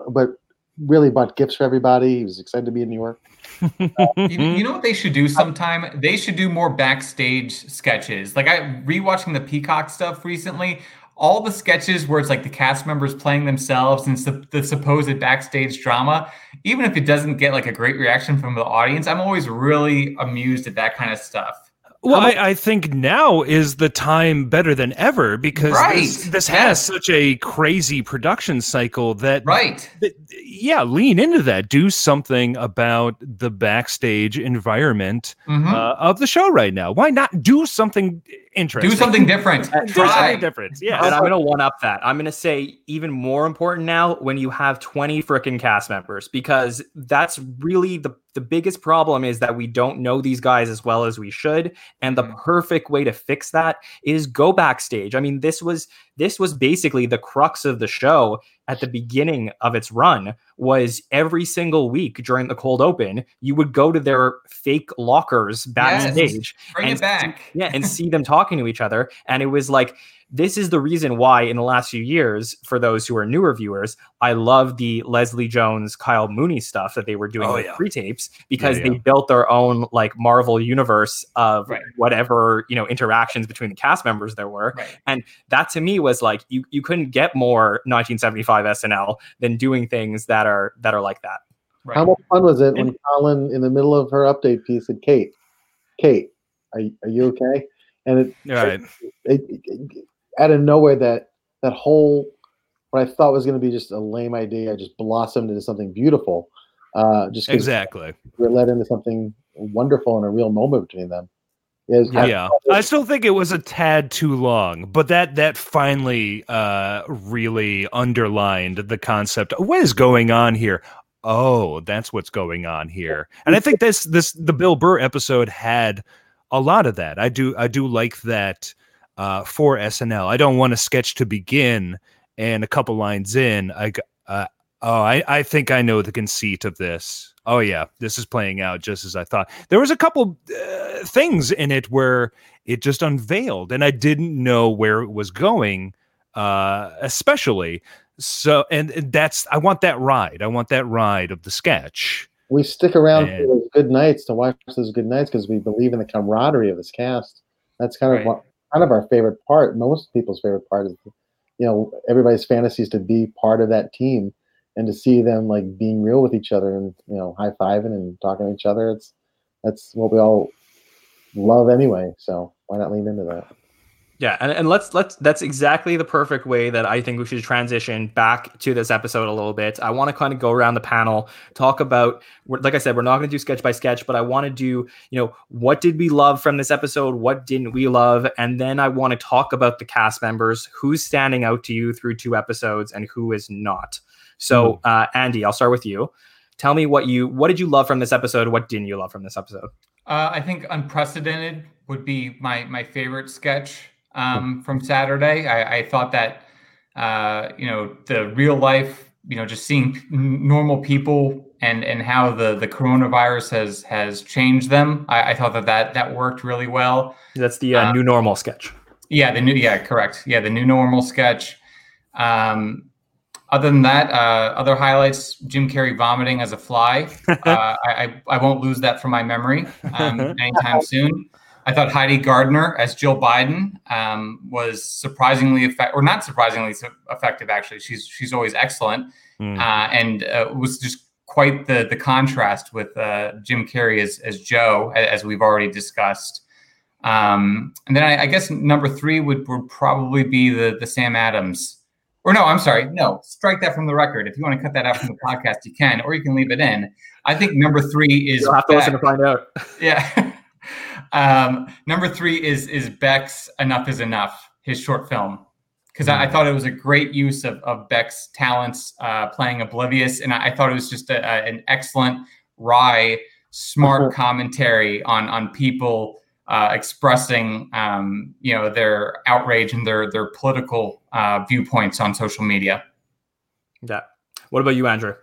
but really bought gifts for everybody. He was excited to be in New York. [LAUGHS] you, you, know what they should do sometime? They should do more backstage sketches. Like I rewatching the Peacock stuff recently. all the sketches where it's like the cast members playing themselves and the, the supposed backstage drama, even if it doesn't get like a great reaction from the audience, I'm always really amused at that kind of stuff. Well, I, I, think now is the time better than ever because right. this, this yes. has such a crazy production cycle that right. That, yeah, lean into that. Do something about the backstage environment mm-hmm. uh, of the show right now. Why not do something interesting? Do something different. [LAUGHS] do something different. Yeah, and I'm gonna one up that. I'm gonna say even more important now when you have 20 freaking cast members because that's really the the biggest problem is that we don't know these guys as well as we should and the mm. perfect way to fix that is go backstage i mean this was this was basically the crux of the show at the beginning of its run was every single week during the cold open you would go to their fake lockers backstage yes, bring and it back yeah and see them [LAUGHS] talking to each other and it was like this is the reason why in the last few years for those who are newer viewers i love the leslie jones kyle mooney stuff that they were doing oh, with yeah. pre-tapes because yeah, yeah. they built their own like marvel universe of right. whatever you know interactions between the cast members there were right. and that to me was like you you couldn't get more 1975 snl than doing things that are that are like that right. how much fun was it when colin in the middle of her update piece said kate kate are, are you okay and it, right. it, it, out of nowhere that that whole what I thought was going to be just a lame idea just blossomed into something beautiful. Uh, just exactly we're led into something wonderful and a real moment between them. Is yeah, I, still think it was a tad too long, but that that finally uh, really underlined the concept. What is going on here? Oh, that's what's going on here. And I think this this the Bill Burr episode had a lot of that. I do I do like that uh, for SNL. I don't want a sketch to begin and a couple lines in, I uh, oh, I, I think I know the conceit of this. Oh yeah, this is playing out just as I thought. There was a couple uh, things in it where it just unveiled, and I didn't know where it was going, uh, especially. So, and, and that's I want that ride. I want that ride of the sketch. We stick around and, for those good nights to watch those good nights because we believe in the camaraderie of this cast. That's kind of what kind of our favorite part. Most people's favorite part is, you know, everybody's fantasies to be part of that team and to see them like being real with each other and you know high fiving and talking to each other. It's that's what we all love anyway. So why not lean into that? Yeah, and, and let's let's that's exactly the perfect way that I think we should transition back to this episode a little bit. I want to kind of go around the panel, talk about like I said, we're not going to do sketch by sketch, but I want to do, you know, what did we love from this episode? What didn't we love? And then I want to talk about the cast members, who's standing out to you through two episodes and who is not. So, mm. uh, Andy, I'll start with you. Tell me what you what did you love from this episode? What didn't you love from this episode? Uh, I think unprecedented would be my my favorite sketch um, from Saturday. I, I thought that uh, you know the real life, you know, just seeing normal people and and how the the coronavirus has has changed them. I, I thought that that that worked really well. That's the uh, new normal sketch. Yeah, the new yeah correct. Yeah, the new normal sketch. Um, other than that, uh, other highlights: Jim Carrey vomiting as a fly. [LAUGHS] Uh, I, I won't lose that from my memory um, [LAUGHS] anytime soon. I thought Heidi Gardner as Jill Biden um, was surprisingly effective, or not surprisingly effective. Actually, she's she's always excellent, mm. uh, and uh, was just quite the the contrast with uh, Jim Carrey as as Joe, as we've already discussed. Um, and then I, I, guess number three would, would probably be the the Sam Adams. Or no, I'm sorry, no, strike that from the record. If you want to cut that out from the [LAUGHS] podcast, you can, or you can leave it in. I think number three is. You'll have to listen to find out. Yeah. [LAUGHS] Um, number three is is Beck's "Enough Is Enough," his short film, because I, I, thought it was a great use of, of Beck's talents uh, playing Oblivious, and I, I, thought it was just a, a, an excellent, wry, smart mm-hmm. commentary on on people uh, expressing, um, you know, their outrage and their their political uh, viewpoints on social media. Yeah. What about you, Andrew?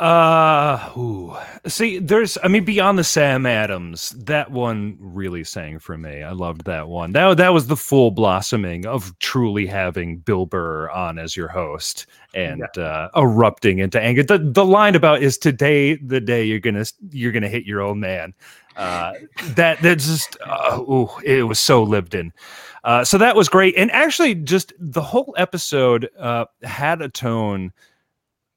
Uh, ooh. see, there's, I mean, beyond the Sam Adams, that one really sang for me. I loved that one. That that was the full blossoming of truly having Bill Burr on as your host and yeah. uh, erupting into anger. The the line about is today the day you're gonna you're gonna hit your old man. Uh, that that just, uh, ooh, it was so lived in. Uh, so that was great, and actually, just the whole episode uh, had a tone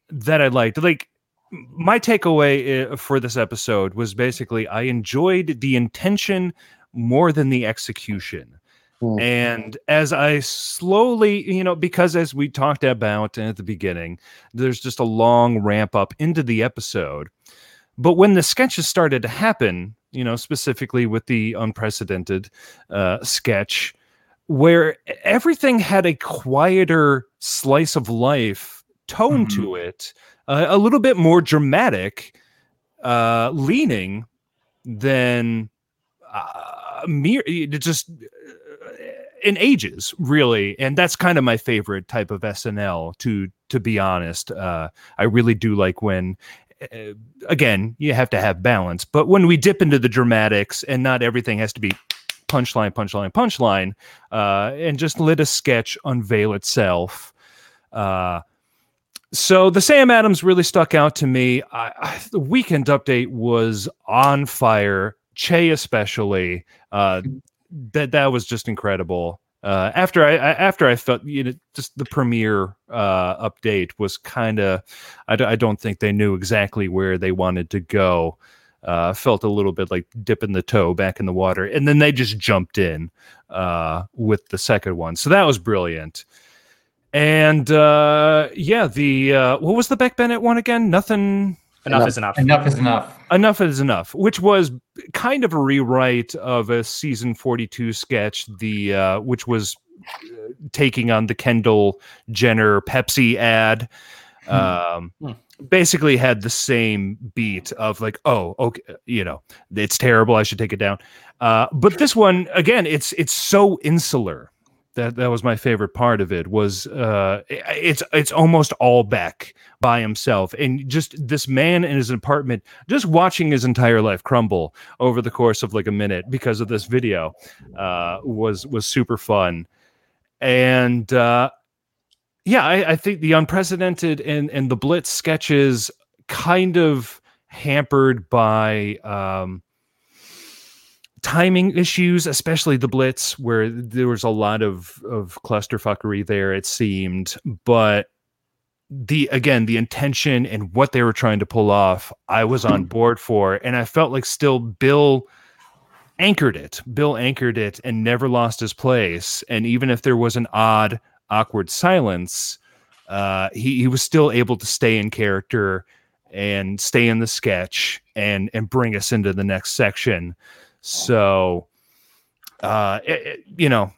that I liked. Like my takeaway uh, for this episode was basically I enjoyed the intention more than the execution. Mm. And as I slowly, you know, because as we talked about at the beginning, there's just a long ramp up into the episode. But when the sketches started to happen, you know, specifically with the unprecedented uh, sketch, where everything had a quieter slice of life tone mm-hmm. to it, uh, a little bit more dramatic uh, leaning than uh, mere just uh, in ages really. And that's kind of my favorite type of snl to to be honest. Uh, i really do like when uh, again you have to have balance. But when we dip into the dramatics and not everything has to be punchline punchline punchline uh, and just let a sketch unveil itself uh, so the Sam Adams really stuck out to me. I, I, the weekend update was on fire. Che especially. Uh, that that was just incredible. Uh, after I, I, after I felt you know just the premiere uh, update was kind of I d- I don't think they knew exactly where they wanted to go. Uh, felt a little bit like dipping the toe back in the water, and then they just jumped in uh, with the second one. So that was brilliant. And uh, yeah, the uh, what was the Beck Bennett one again? Nothing. Enough, enough, is enough. Enough is enough. Enough is enough, which was kind of a rewrite of a season 42 sketch, the uh, which was uh, taking on the Kendall Jenner Pepsi ad. Hmm. Um, hmm. Basically, had the same beat of like, oh, okay, you know, it's terrible. I should take it down. Uh, but this one, again, it's it's so insular that that was my favorite part of it was uh it's it's almost all Beck by himself. And just this man in his apartment just watching his entire life crumble over the course of like a minute because of this video uh was was super fun. And uh yeah I, I think the unprecedented and and the blitz sketches kind of hampered by um timing issues, especially the blitz, where there was a lot of of clusterfuckery there. It seemed, but the again the intention and what they were trying to pull off, I was on [CLEARS THROAT] board for, and I felt like still Bill anchored it. Bill anchored it and never lost his place. And even if there was an odd, awkward silence, uh, he he was still able to stay in character and stay in the sketch and and bring us into the next section. So, uh, it, it, you know,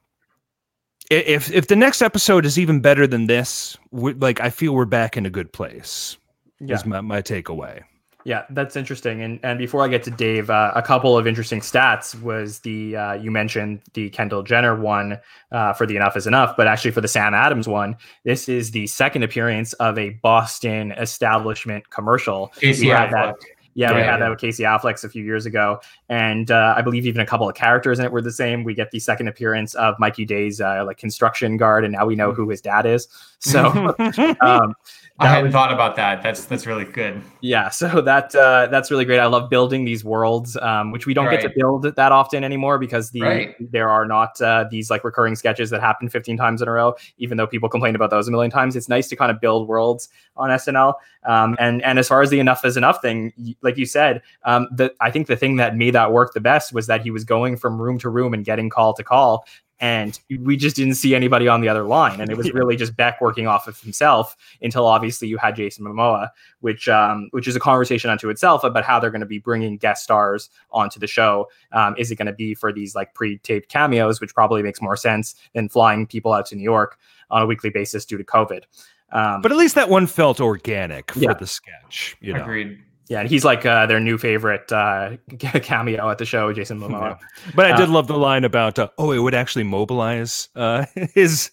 if if the next episode is even better than this, like I feel we're back in a good place. Yeah. Is my, my takeaway. Yeah, that's interesting. And and before I get to Dave, uh, a couple of interesting stats was the uh, you mentioned the Kendall Jenner one uh, for the Enough is Enough, but actually for the Sam Adams one, this is the second appearance of a Boston establishment commercial. Casey Affleck. Yeah, yeah, we had that with Casey Affleck a few years ago, and uh, I believe even a couple of characters in it were the same. We get the second appearance of Mikey Day's uh, like construction guard, and now we know who his dad is. [LAUGHS] So um, I hadn't was, thought about that. That's that's really good. Yeah, so that uh, that's really great. I love building these worlds, um, which we don't right. get to build that often anymore because the right. there are not uh, these like recurring sketches that happen 15 times in a row. Even though people complain about those a million times, it's nice to kind of build worlds on SNL. Um, and and as far as the enough is enough thing, like you said, um, the I think the thing that made that work the best was that he was going from room to room and getting call to call and we just didn't see anybody on the other line and it was really just beck working off of himself until obviously you had jason momoa which um, which is a conversation unto itself about how they're going to be bringing guest stars onto the show um, is it going to be for these like pre-taped cameos which probably makes more sense than flying people out to new york on a weekly basis due to covid um, but at least that one felt organic for yeah. the sketch you know? agreed Yeah, and he's like uh, their new favorite uh, [LAUGHS] cameo at the show, Jason Momoa. Yeah. But I did Uh, love the line about, uh, oh, it would actually mobilize uh, [LAUGHS] his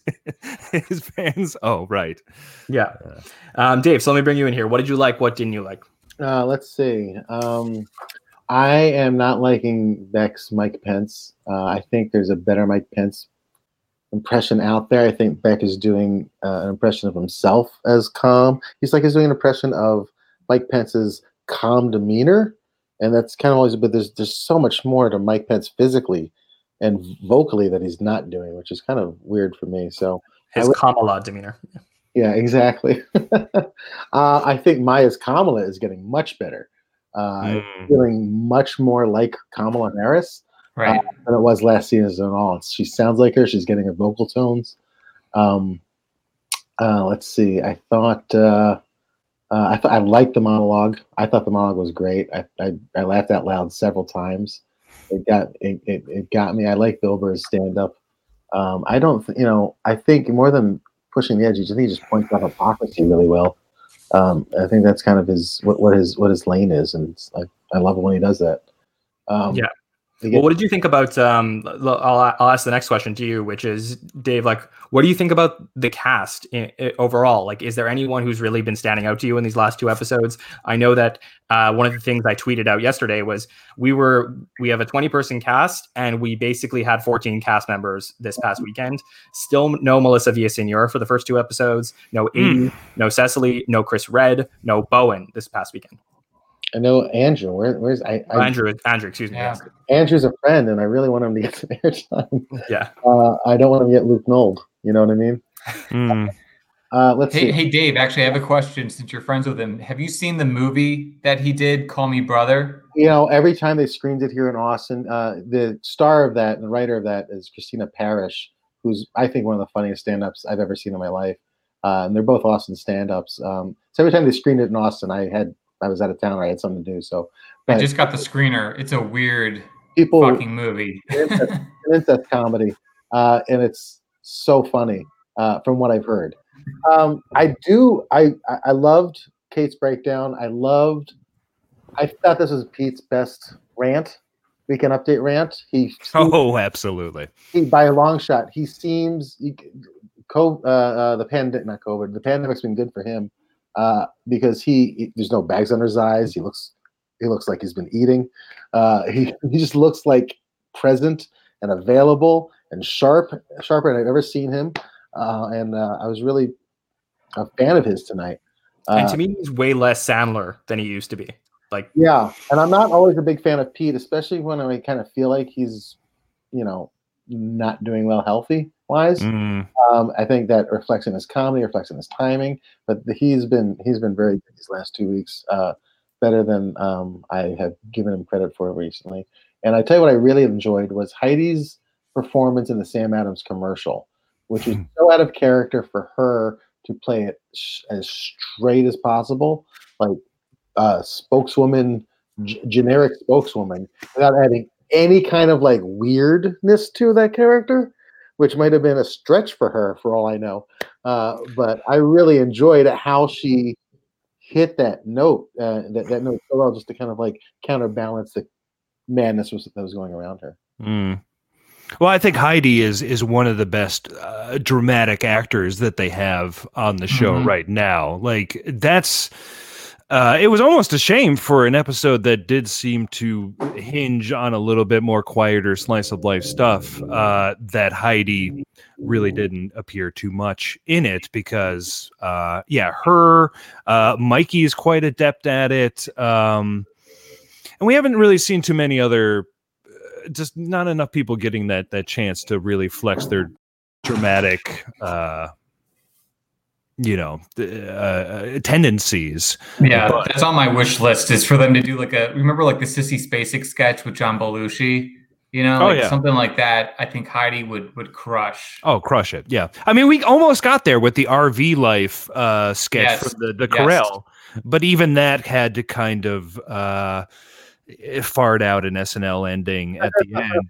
his fans. Oh, right. Yeah. Um, Dave, so let me bring you in here. What did you like? What didn't you like? Uh, let's see. Um, I am not liking Beck's Mike Pence. Uh, I think there's a better Mike Pence impression out there. I think Beck is doing uh, an impression of himself as calm. He's like he's doing an impression of Mike Pence's calm demeanor, and that's kind of always. But there's there's so much more to Mike Pence physically and vocally that he's not doing, which is kind of weird for me. So His would- Kamala demeanor. yeah, exactly. [LAUGHS] uh, I think Maya's Kamala is getting much better. Uh, Mm. feeling much more like Kamala Harris Right. than it was last season at all. She sounds like her. She's getting her vocal tones. Um, uh, let's see. I thought uh, I thought I liked the monologue. I thought the monologue was great. I, I, I laughed out loud several times. It got it, it, it got me. I like Bill Burr's stand up. Um, I don't, th- you know, I think more than pushing the edge, I think he just points out hypocrisy really well. Um, I think that's kind of his what, what his what his lane is, and I, I love it when he does that. Um, Yeah. He Well, what did you think about? Um, l- I'll, I'll ask the next question to you, which is Dave. Like, what do you think about the cast i i overall? Like, is there anyone who's really been standing out to you in these last two episodes? I know that uh, one of the things I tweeted out yesterday was we were we have a twenty person cast, and we basically had fourteen cast members this past weekend. Still no Melissa Villasenor for the first two episodes. No Aiden, no Cecily, no Chris Redd, no Bowen this past weekend. I know Andrew. Where, where's I, I Andrew, Andrew, excuse me. Yeah. Andrew's a friend, and I really want him to get some [LAUGHS] airtime. Yeah. Uh, I don't want him to get Luke Null. You know what I mean? Mm. Uh, let's Hey, see. hey, Dave. Actually, I have a question. Since you're friends with him, have you seen the movie that he did, "Call Me Brother"? You know, every time they screened it here in Austin, uh, the star of that and the writer of that is Christina Parrish, who's I think one of the funniest stand-ups I've ever seen in my life. Uh, and they're both Austin stand-ups. Um, so every time they screened it in Austin, I had I was out of town or I had something to do. So I just got the screener. It's a weird people fucking movie. [LAUGHS] it's a- an incest comedy, uh, and it's so funny uh, from what I've heard. Um, I do. I I- I loved Kate's breakdown. I loved. I thought this was Pete's best rant, weekend update rant. He, [LAUGHS] Oh, absolutely. he by a long shot. He seems. He, co- uh, uh, the pandemic, not COVID. The pandemic's been good for him uh, because he, he- there's no bags under his eyes. He looks he looks like he's been eating. Uh, he [LAUGHS] he just looks like present and available and sharp, sharper than I've ever seen him. Uh, and uh, I was really a fan of his tonight. And Uh, to me, he's way less Sandler than he used to be. Like, yeah, and I'm not always a big fan of Pete, especially when I kind of feel like he's, you know, not doing well healthy wise. Mm. Um, I think that reflects in his comedy, reflects in his timing. But the, he's been he's been very good these last two weeks, uh, better than um, I have given him credit for recently. And I tell you what, I really enjoyed was Heidi's performance in the Sam Adams commercial, which is so out of character for her to play it sh- as straight as possible, like uh, spokeswoman, g- generic spokeswoman, without adding any kind of like weirdness to that character which might have been a stretch for her, for all I know. Uh, but I really enjoyed how she hit that note, uh, that, that note so well, just to kind of like counterbalance the madness was, that was going around her. Mm. Well, I think Heidi is is one of the best uh, dramatic actors that they have on the show Mhm. right now. Like that's uh, it was almost a shame for an episode that did seem to hinge on a little bit more quieter slice of life stuff. Uh, that Heidi really didn't appear too much in it because, uh, yeah, her uh, Mikey is quite adept at it, um, and we haven't really seen too many other just not enough people getting that that chance to really flex their dramatic uh you know uh, tendencies Yeah, But- that's on my wish list. Is for them to do like a remember like the Sissy Spacek sketch with John Belushi. You know, Oh, like yeah. something like that. I think Heidi would would crush. oh crush it yeah i mean we almost got there with the rv life uh sketch Yes. from the the Yes. corral but even that had to kind of uh fart out an snl ending at the end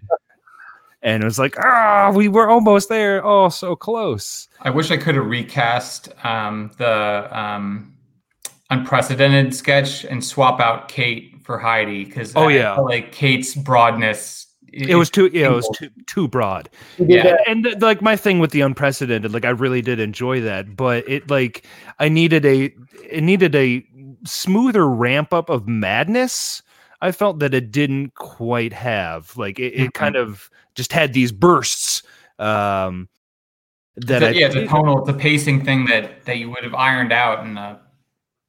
and it was like ah we were almost there oh so close I wish I could have recast um, the um, unprecedented sketch and swap out Kate for Heidi because oh yeah, like Kate's broadness. It, it was too yeah, it was too too broad. Yeah, and, and like my thing with the unprecedented, like I really did enjoy that, but it like I needed a it needed a smoother ramp up of madness. I felt that it didn't quite have like it, it mm-hmm. kind of just had these bursts um that I, yeah, the tonal, the pacing thing that that you would have ironed out in a,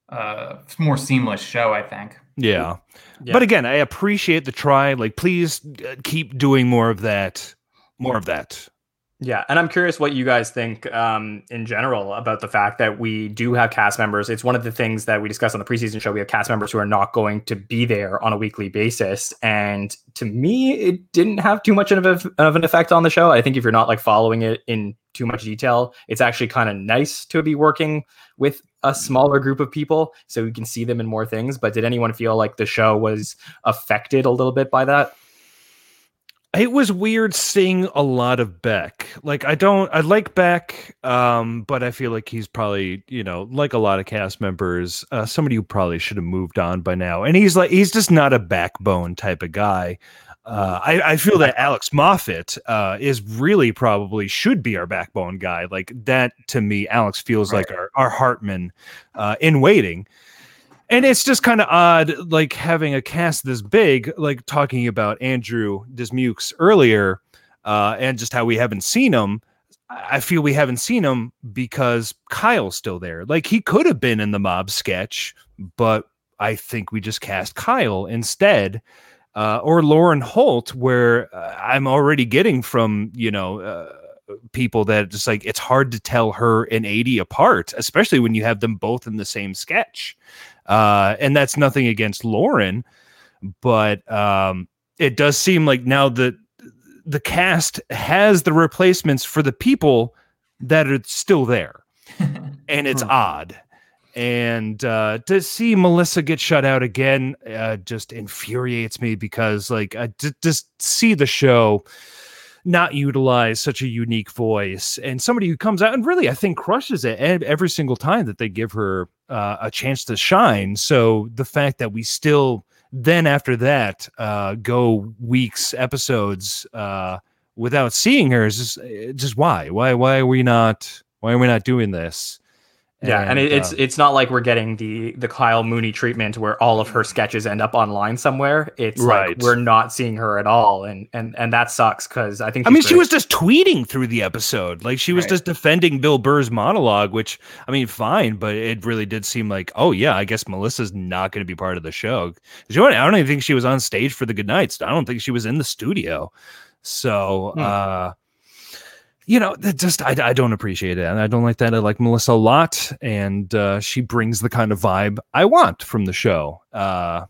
a more seamless show, I think. Yeah. yeah. but again, I appreciate the try. Like, please uh, keep doing more of that. More of that. Yeah, and I'm curious what you guys think um, in general about the fact that we do have cast members. It's one of the things that we discussed on the preseason show. We have cast members who are not going to be there on a weekly basis, and to me, it didn't have too much of, a, of an effect on the show. I think if you're not like following it in too much detail, it's actually kind of nice to be working with a smaller group of people so we can see them in more things. But did anyone feel like the show was affected a little bit by that? It was weird seeing a lot of Beck. Like I don't I like Beck, um, but I feel like he's probably, you know, like a lot of cast members, uh, somebody who probably should have moved on by now. And he's like he's just not a backbone type of guy. Uh, I, I feel that Alex Moffat uh, is really probably should be our backbone guy. Like that to me, Alex feels like our, our Hartman uh, in waiting and it's just kind of odd like having a cast this big like talking about andrew dismukes earlier uh, and just how we haven't seen him. I feel we haven't seen him because kyle's still there. Like he could have been in the mob sketch but i think we just cast kyle instead. Uh, or lauren holt where uh, i'm already getting from you know uh, people that just like it's hard to tell her and Aidy apart, especially when you have them both in the same sketch. Uh, and that's nothing against Lauren, but um, it does seem like now that the cast has the replacements for the people that are still there, [LAUGHS] and it's odd. And uh, to see Melissa get shut out again uh, just infuriates me because, like, I d- just see the show not utilize such a unique voice and somebody who comes out and really I think crushes it every single time that they give her uh, a chance to shine. So the fact that we still then after that uh, go weeks episodes uh, without seeing her is just eh, just why why why are we not why are we not doing this? Yeah, and, and it, it's uh, it's not like we're getting the the Kyle Mooney treatment where all of her sketches end up online somewhere. It's right. like we're not seeing her at all, and and and that sucks because I think I mean great. she was just tweeting through the episode, like she was right. just defending Bill Burr's monologue, which I mean, fine, but it really did seem like, oh yeah, I guess Melissa's not going to be part of the show. I don't even think she was on stage for the Good Nights. I don't think she was in the studio. So. Hmm. uh you know, just I, I don't appreciate it, and I don't like that. I like Melissa a lot, and uh, she brings the kind of vibe I want from the show. Uh,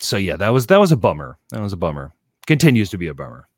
so yeah, that was that was a bummer. That was a bummer. Continues to be a bummer.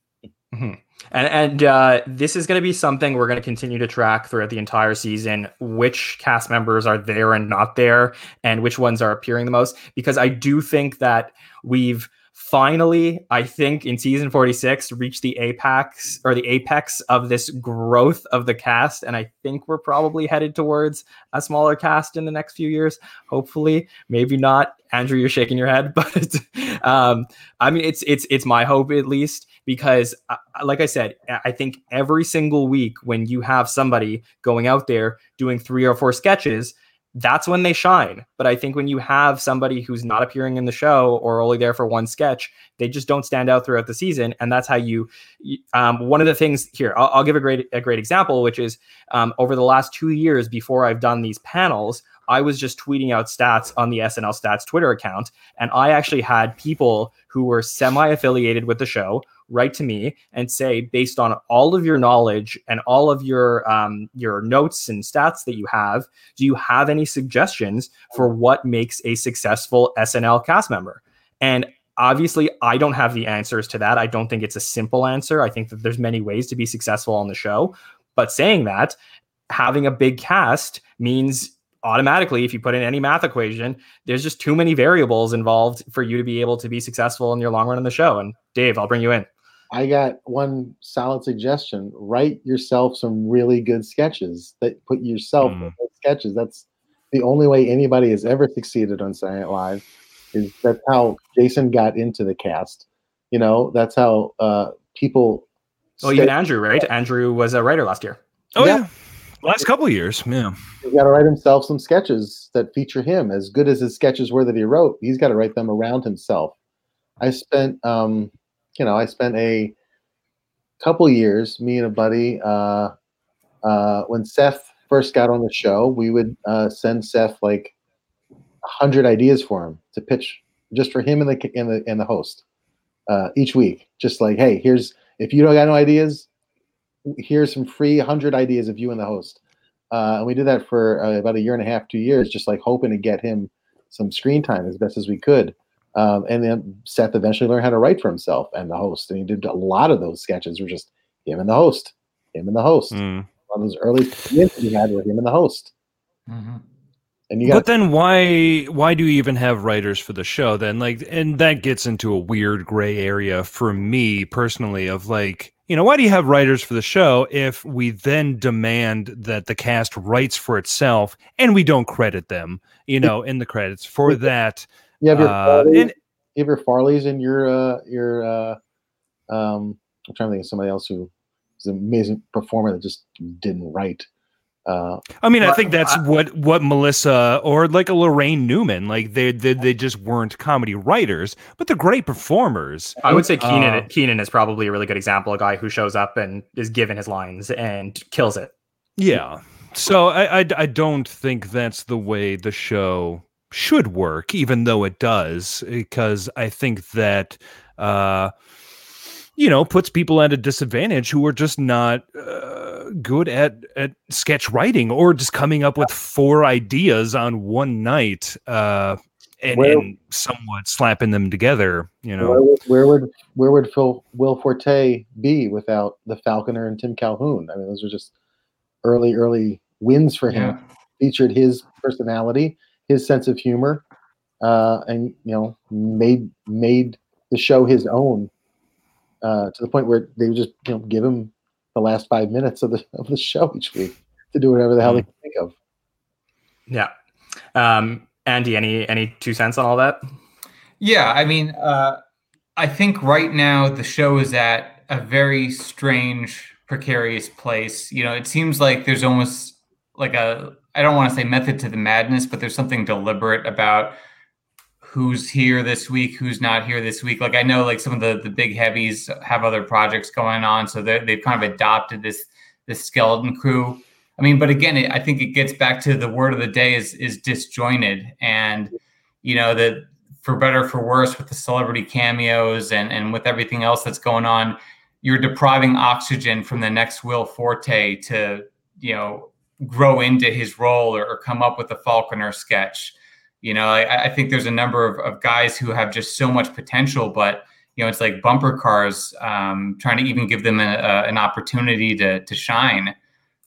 Mm-hmm. And and uh, this is going to be something we're going to continue to track throughout the entire season. Which cast members are there and not there, and which ones are appearing the most? Because I do think that we've finally, I think in season 46, reached the apex or the apex of this growth of the cast. And I think we're probably headed towards a smaller cast in the next few years. Hopefully, maybe not. Andrew, you're shaking your head, [LAUGHS] but um, I mean, it's it's it's my hope at least because, uh, like I said, I think every single week when you have somebody going out there doing three or four sketches, that's when they shine. But I think when you have somebody who's not appearing in the show or only there for one sketch, they just don't stand out throughout the season. And that's how you. Um, one of the things here, I'll, I'll, give a great a great example, which is um, over the last two years before I've done these panels, I was just tweeting out stats on the SNL Stats Twitter account, and I actually had people who were semi affiliated with the show write to me and say, based on all of your knowledge and all of your um, your notes and stats that you have, do you have any suggestions for what makes a successful SNL cast member? And obviously, I don't have the answers to that. I don't think it's a simple answer. I think that there's many ways to be successful on the show. But saying that, having a big cast means automatically if you put in any math equation there's just too many variables involved for you to be able to be successful in your long run in the show and dave i'll bring you in I got one solid suggestion. Write yourself some really good sketches that put yourself mm. in sketches. That's the only way anybody has ever succeeded on Saturday Night Live is that's how Jason got into the cast. You know, that's how uh, people. Well, even Andrew, right? Andrew was a writer last year. Oh Yeah. yeah. Last couple of years, yeah. He's got to write himself some sketches that feature him. As good as his sketches were that he wrote, he's got to write them around himself. I spent, um, you know, I spent a couple years, me and a buddy, uh, uh, when Seth first got on the show, we would uh, send Seth like a hundred ideas for him to pitch just for him and the and the and the host uh, each week. Just like, hey, here's if you don't got no ideas, here's some free hundred ideas of you and the host. Uh, and we did that for uh, about a year and a half, two years, just like hoping to get him some screen time as best as we could. Um, and then Seth eventually learned how to write for himself and the host. And he did a lot of those sketches were just him and the host, him and the host. Mm. One of those early hits he had with him and the host. Mhm. And you got But then why why do you even have writers for the show then? Like and that gets into a weird gray area for me personally of like, you know, why do you have writers for the show if we then demand that the cast writes for itself and we don't credit them, you know, in the credits for that? You have your Uh, Farleys, and you have your Farleys and your uh, your uh, um, I'm trying to think of somebody else who is an amazing performer that just didn't write. Uh, I mean, I think that's I- what what Melissa or like a Laraine Newman, like they they, they just weren't comedy writers, but they're great performers. I would say Kenan. Uh, Kenan is probably a really good example. A guy who shows up and is given his lines and kills it. Yeah. So I, I I don't think that's the way the show should work, even though it does, because I think that uh you know puts people at a disadvantage who are just not uh, good at at sketch writing or just coming up with four ideas on one night uh and, Well- and somewhat slapping them together you know where, would, where would where would Phil Will Forte be without the Falconer and Tim Calhoun? I mean, those are just early early wins for him. Yeah. Featured his personality, his sense of humor, uh, and you know made made the show his own uh, to the point where they would just you know give him the last five minutes of the of the show each week to do whatever the hell they can think of. Yeah. Um, Andy, any any two cents on all that? Yeah, I mean, uh, I think right now the show is at a very strange, precarious place. You know, it seems like there's almost like a I don't want to say method to the madness, but there's something deliberate about who's here this week, who's not here this week. Like I know, like some of the the big heavies have other projects going on, so they they've kind of adopted this this skeleton crew. I mean, but again, it, I think it gets back to the word of the day is is disjointed, and you know that for better or for worse with the celebrity cameos and and with everything else that's going on, you're depriving oxygen from the next Will Forte to you know grow into his role or, or come up with a Falconer sketch. You know, I, I think there's a number of, of guys who have just so much potential, but you know, it's like bumper cars um, trying to even give them a, a, an opportunity to to shine.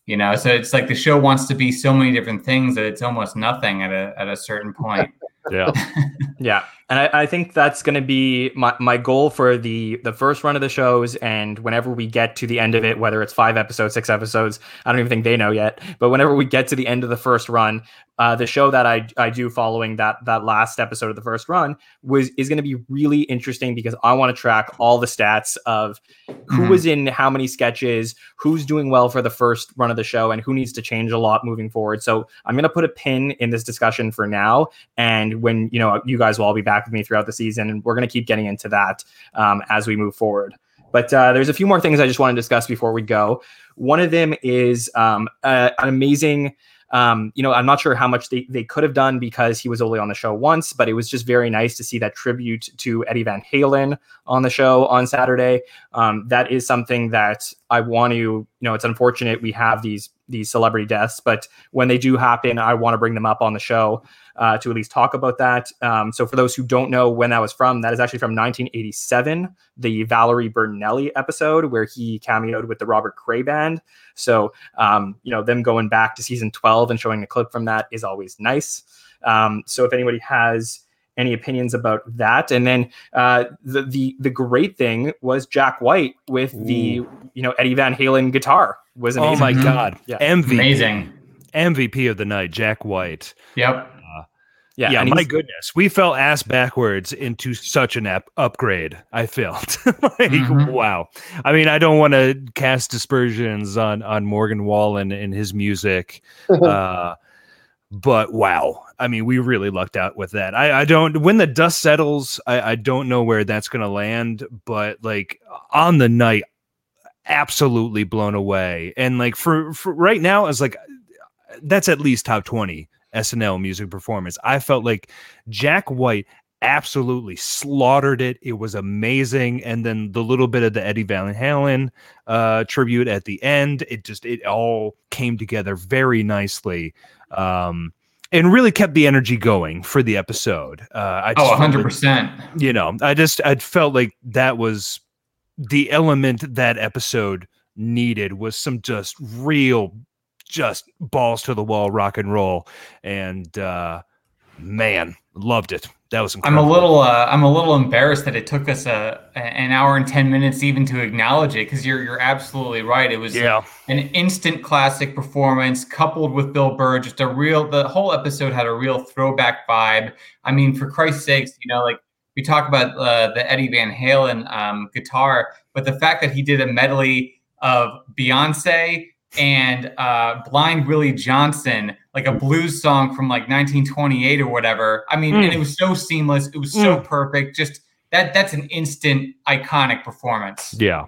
You know, so it's like the show wants to be so many different things that it's almost nothing at a at a certain point. Yeah [LAUGHS] Yeah, and I, I think that's going to be my, my goal for the the first run of the shows, and whenever we get to the end of it, whether it's five episodes, six episodes, I don't even think they know yet. But whenever we get to the end of the first run, uh, the show that I I do following that that last episode of the first run was is going to be really interesting because I want to track all the stats of who Mhm. was in how many sketches, who's doing well for the first run of the show, and who needs to change a lot moving forward. So I'm going to put a pin in this discussion for now, and when you know you guys will all be back with me throughout the season, and we're going to keep getting into that um, as we move forward. But uh, there's a few more things I just want to discuss before we go. One of them is um, uh, an amazing. Um, you know, I'm not sure how much they, they could have done because he was only on the show once, but it was just very nice to see that tribute to Eddie Van Halen on the show on Saturday. Um, that is something that I want to, you know, it's unfortunate we have these these celebrity deaths, but when they do happen, I want to bring them up on the show uh, to at least talk about that. Um, so for those who don't know when that was from, that is actually from 1987, the Valerie Bertinelli episode where he cameoed with the Robert Cray band. So um, you know, them going back to season 12 and showing a clip from that is always nice. Um, so if anybody has any opinions about that, and then uh, the the the great thing was Jack White with the you know Eddie Van Halen guitar was amazing. oh my god Yeah. MVP Amazing. MVP of the night, Jack White. Yep. Yeah, yeah my goodness, we fell ass backwards into such an ap- upgrade. I felt [LAUGHS] like mm-hmm. wow. I mean, I don't want to cast dispersions on on Morgan Wallen and his music, [LAUGHS] uh, but wow. I mean, we really lucked out with that. I, I don't when the dust settles. I, I don't know where that's going to land, but like on the night, absolutely blown away. And like for, for right now, as like that's at least top twenty SNL music performance. I felt like Jack White absolutely slaughtered it. It was amazing. And then the little bit of the Eddie Van Halen uh, tribute at the end, it just it all came together very nicely. Um, and really kept the energy going for the episode. Uh, I oh, 100%. you know, I just I felt like that was the element that episode needed was some just real just balls to the wall rock and roll and uh man loved it that was incredible. i'm a little uh, i'm a little embarrassed that it took us a an hour and 10 minutes even to acknowledge it because you're you're absolutely right it was yeah. an instant classic performance coupled with bill burr just a real the whole episode had a real throwback vibe i mean for christ's sakes you know like we talk about uh, the eddie van halen um, guitar but the fact that he did a medley of beyonce and uh, Blind Willie Johnson, like a blues song from like 1928 or whatever. I mean, mm. and it was so seamless. It was so mm. perfect. Just that that's an instant iconic performance. Yeah.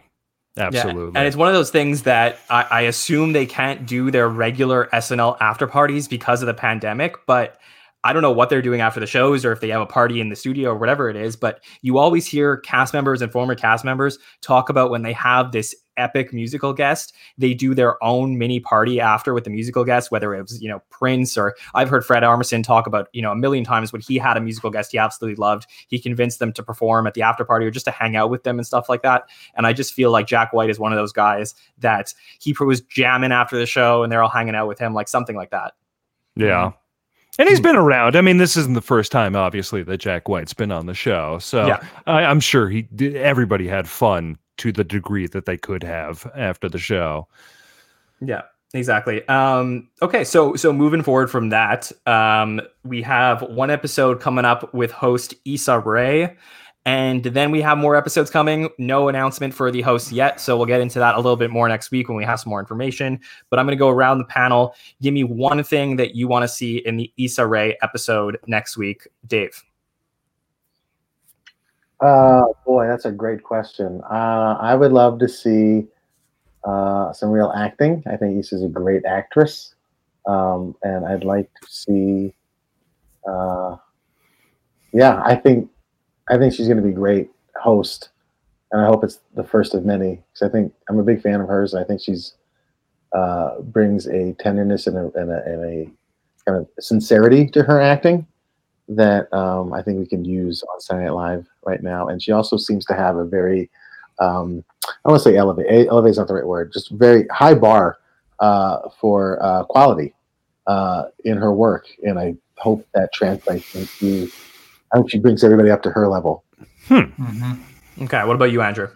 Absolutely. Yeah. And it's one of those things that I, I assume they can't do their regular SNL after parties because of the pandemic, but I don't know what they're doing after the shows or if they have a party in the studio or whatever it is, but you always hear cast members and former cast members talk about when they have this epic musical guest, they do their own mini party after with the musical guest, whether it was, you know, Prince or I've heard Fred Armisen talk about, you know, a million times when he had a musical guest he absolutely loved. He convinced them to perform at the after party or just to hang out with them and stuff like that. And I just feel like Jack White is one of those guys that he was jamming after the show and they're all hanging out with him, like something like that. Yeah. And he's been around. I mean, this isn't the first time, obviously, that Jack White's been on the show. So yeah. I, am sure he everybody had fun to the degree that they could have after the show. Yeah, exactly. Um, okay, so so moving forward from that, um, we have one episode coming up with host Issa Rae. And then we have more episodes coming. No announcement for the host yet. So we'll get into that a little bit more next week when we have some more information. But I'm going to go around the panel. Give me one thing that you want to see in the Issa Rae episode next week, Dave. Uh, boy, that's a great question. Uh, I would love to see uh, some real acting. I think Issa's a great actress. Um, and I'd like to see, uh, yeah, I think I think she's going to be great host, and I hope it's the first of many. Because I think I'm a big fan of hers. and I think she's uh, brings a tenderness and a, and a, and a kind of sincerity to her acting that um, I think we can use on Saturday Night Live right now. And she also seems to have a very, um, I want to say elevate. Elevate is not the right word. Just very high bar uh, for uh, quality uh, in her work, and I hope that translates into I hope she brings everybody up to her level. Hmm. Mm-hmm. Okay. What about you, Andrew?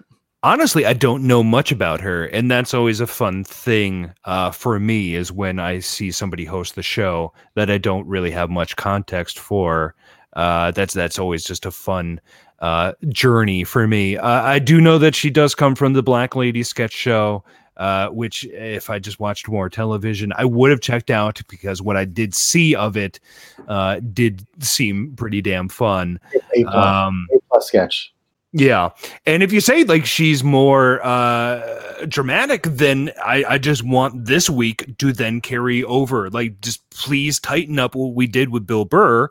Honestly, I don't know much about her, and that's always a fun thing uh, for me. Is when I see somebody host the show that I don't really have much context for. Uh, that's that's always just a fun uh, journey for me. Uh, I do know that she does come from the Black Lady sketch show uh, which if I just watched more television, I would have checked out because what I did see of it uh, did seem pretty damn fun. A um, a plus sketch. Yeah. And if you say like she's more uh dramatic, then I, I just want this week to then carry over. Like just please tighten up what we did with Bill Burr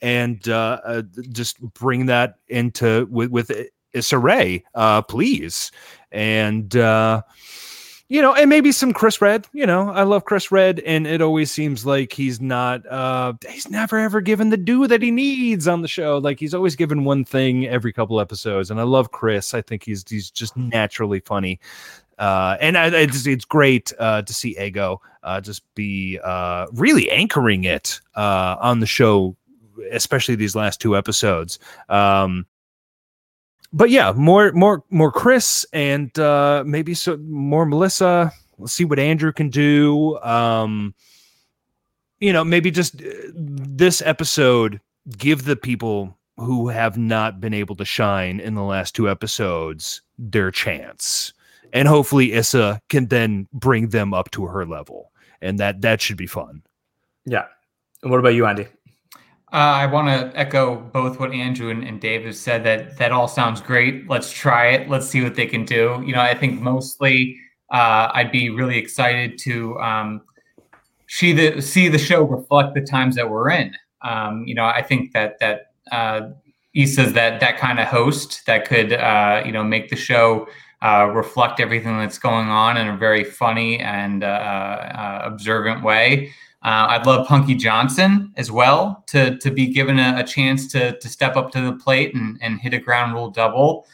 and uh, uh just bring that into with with Issa Rae, uh please. And uh you know, and maybe some Chris Redd. You know, I love Chris Redd, and it always seems like he's not. uh He's never ever given the due that he needs on the show. Like he's always given one thing every couple episodes, and I love Chris. I think he's he's just naturally funny. Uh, and I, it's, it's great uh, to see Ego uh, just be uh, really anchoring it uh, on the show, especially these last two episodes. Um, but yeah, more more more Chris and uh maybe so more Melissa. We'll see what Andrew can do. Um you know, maybe just uh, this episode give the people who have not been able to shine in the last two episodes their chance. And hopefully Issa can then bring them up to her level. And that that should be fun. Yeah. And what about you, Andy? Uh, I want to echo both what Andrew and, and Dave have said. That that all sounds great. Let's try it. Let's see what they can do. You know, I think mostly uh, I'd be really excited to um, see the see the show reflect the times that we're in. Um, you know, I think that that uh, Issa's that that kind of host that could uh, you know make the show uh, reflect everything that's going on in a very funny and uh, uh, observant way. Uh, I'd love Punkie Johnson as well to to be given a, a, chance to to step up to the plate and, and hit a ground rule double.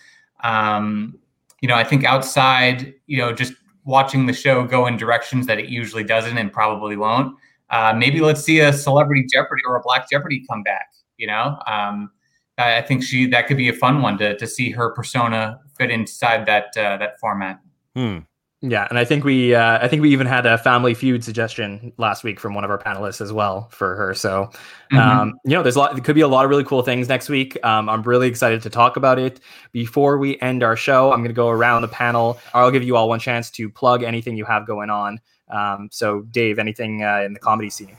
Um, you know, I think outside, you know, just watching the show go in directions that it usually doesn't and probably won't. Uh, maybe let's see a celebrity Jeopardy or a Black Jeopardy come back. You know, um, I, I think she that could be a fun one to to see her persona fit inside that uh, that format. Hmm. Yeah, and I think we uh, I think we even had a Family Feud suggestion last week from one of our panelists as well for her. So, mm-hmm. um, you know, there's a lot. There could be a lot of really cool things next week. Um, I'm really excited to talk about it. Before we end our show, I'm going to go around the panel. I'll give you all one chance to plug anything you have going on. Um, so, Dave, anything uh, in the comedy scene?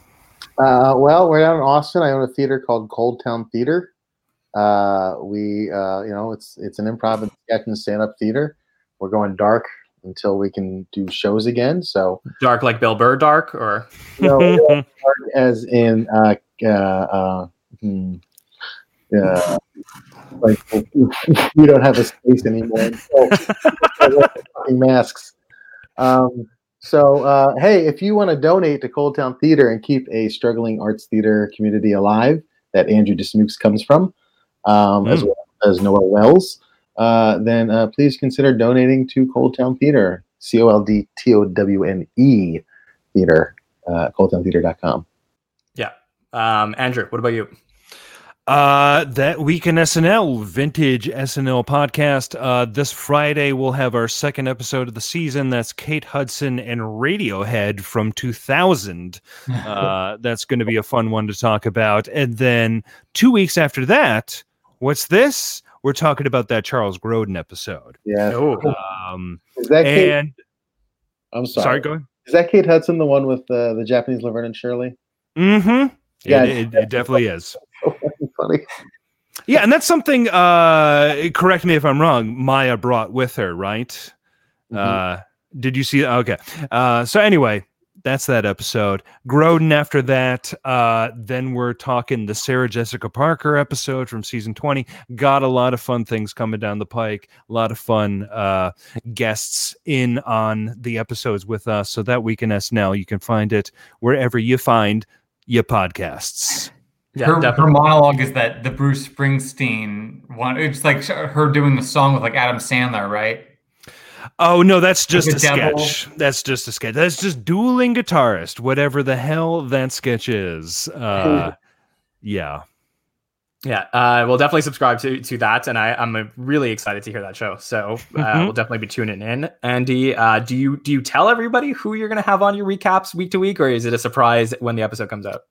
Uh, well, we're down in Austin. I own a theater called ColdTowne Theater. Uh, we, uh, you know, it's it's an improv and sketch and stand up theater. We're going dark until we can do shows again. So dark like Bill Burr dark or no, [LAUGHS] dark as in uh, uh, uh, hmm, uh, like [LAUGHS] we don't have a space anymore. So, masks. Um, so uh, hey, if you want to donate to ColdTowne Theater and keep a struggling arts theater community alive that Andrew Dismukes comes from, um, mm. as well as Noel Wells uh, then uh, please consider donating to ColdTowne Theater, C O L D T O W N E Theater, uh, coldtownetheater.com. Yeah. Um, Andrew, what about you? Uh, that week in SNL, vintage SNL podcast. Uh, this Friday we'll have our second episode of the season. That's Kate Hudson and Radiohead from 2000. [LAUGHS] Uh, that's going to be a fun one to talk about. And then two weeks after that, what's this? We're talking about that Charles Grodin episode. Yeah. Oh. Um, is that Kate? And, I'm sorry. Sorry, go ahead. Is that Kate Hudson, the one with uh, the Japanese Laverne and Shirley? Mm-hmm. Yeah, it, it, it definitely is. [LAUGHS] funny. Yeah, and that's something. Uh, correct me if I'm wrong. Maya brought with her, right? Mm-hmm. Uh, did you see? Okay. Uh, so anyway, that's that episode. Grodin after that. Uh, then we're talking the Sarah Jessica Parker episode from season 20. Got a lot of fun things coming down the pike. A lot of fun uh, guests in on the episodes with us. So that week in SNL, you can find it wherever you find your podcasts. Yeah, her, her, monologue is that the Bruce Springsteen one. It's like her doing the song with like Adam Sandler, right? Oh no, that's just a sketch. That's just a sketch. That's just dueling guitarist, whatever the hell that sketch is. Uh, yeah. Yeah, uh, we'll definitely subscribe to to that, and I, I'm really excited to hear that show. So uh, mm-hmm. we'll definitely be tuning in. Andy, uh, do you do you tell everybody who you're going to have on your recaps week to week, or is it a surprise when the episode comes out?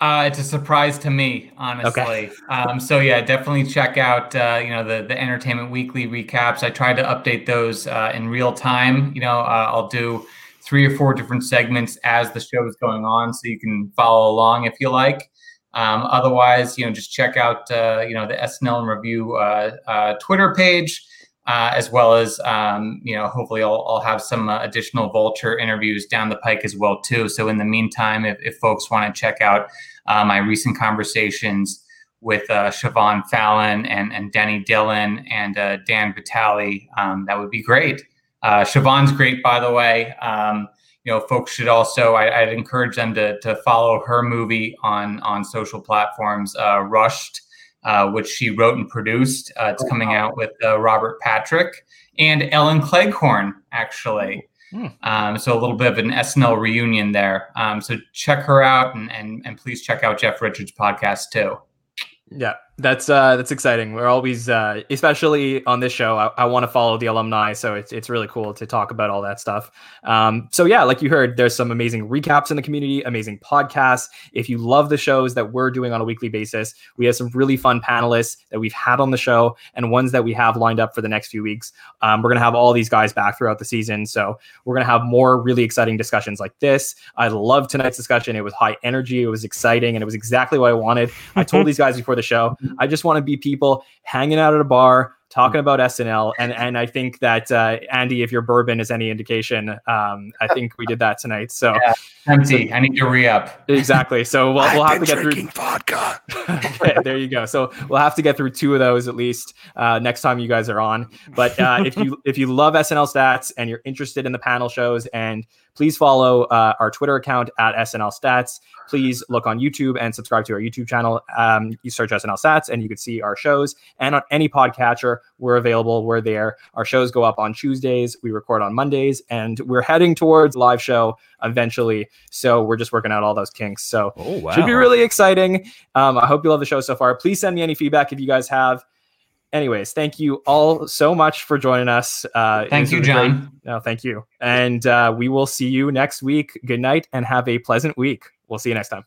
Uh, it's a surprise to me, honestly. Okay. um, so yeah, definitely check out uh, you know the the Entertainment Weekly recaps. I try to update those uh, in real time. You know, uh, I'll do three or four different segments as the show is going on, so you can follow along if you like. Um, otherwise, you know, just check out uh, you know the SNL in Review uh, Twitter page. Uh, as well as um, you know, hopefully I'll, I'll have some uh, additional Vulture interviews down the pike as well too. So in the meantime, if, if folks want to check out uh, my recent conversations with uh, Siobhan Fallon and, and Denny Dillon and uh, Dan Vitale, um, that would be great. Uh, Siobhan's great, by the way. Um, you know, folks should also, I, would encourage them to, to follow her movie on, on social platforms, uh, Rushed, uh, which she wrote and produced. Uh, it's coming out with uh, Robert Patrick and Ellen Cleghorne, actually. Hmm. Um, so a little bit of an SNL reunion there. Um, so check her out and, and and please check out Jeff Richards' podcast too. Yeah, That's uh, that's exciting. We're always, uh, especially on this show, I, I want to follow the alumni, so it's it's really cool to talk about all that stuff. Um, so yeah, like you heard, there's some amazing recaps in the community, amazing podcasts. If you love the shows that we're doing on a weekly basis, we have some really fun panelists that we've had on the show, and ones that we have lined up for the next few weeks. Um, we're gonna have all these guys back throughout the season, so we're gonna have more really exciting discussions like this. I love tonight's discussion. It was high energy, it was exciting, and it was exactly what I wanted. I told [LAUGHS] these guys before the show. I just want to be people hanging out at a bar, talking about SNL, and and I think that uh, Andy, if your bourbon is any indication, um, I [LAUGHS] think we did that tonight. So yeah, empty. I need to re up. Exactly. So we'll, we'll have to get through vodka. [LAUGHS] okay, there you go. So we'll have to get through two of those at least uh, next time you guys are on. But uh, if you if you love SNL stats and you're interested in the panel shows and please follow uh, our Twitter account at SNL Stats. Please look on YouTube and subscribe to our YouTube channel. Um, you search SNL Stats and you can see our shows. And on any podcatcher, we're available. We're there. Our shows go up on Tuesdays. We record on Mondays, and we're heading towards live show eventually. So we're just working out all those kinks. So Oh wow. should be really exciting. Um, I hope you love the show so far. Please send me any feedback if you guys have. Anyways, thank you all so much for joining us. Uh, Thank you, was great. John. No, thank you. And uh, we will see you next week. Good night and have a pleasant week. We'll see you next time.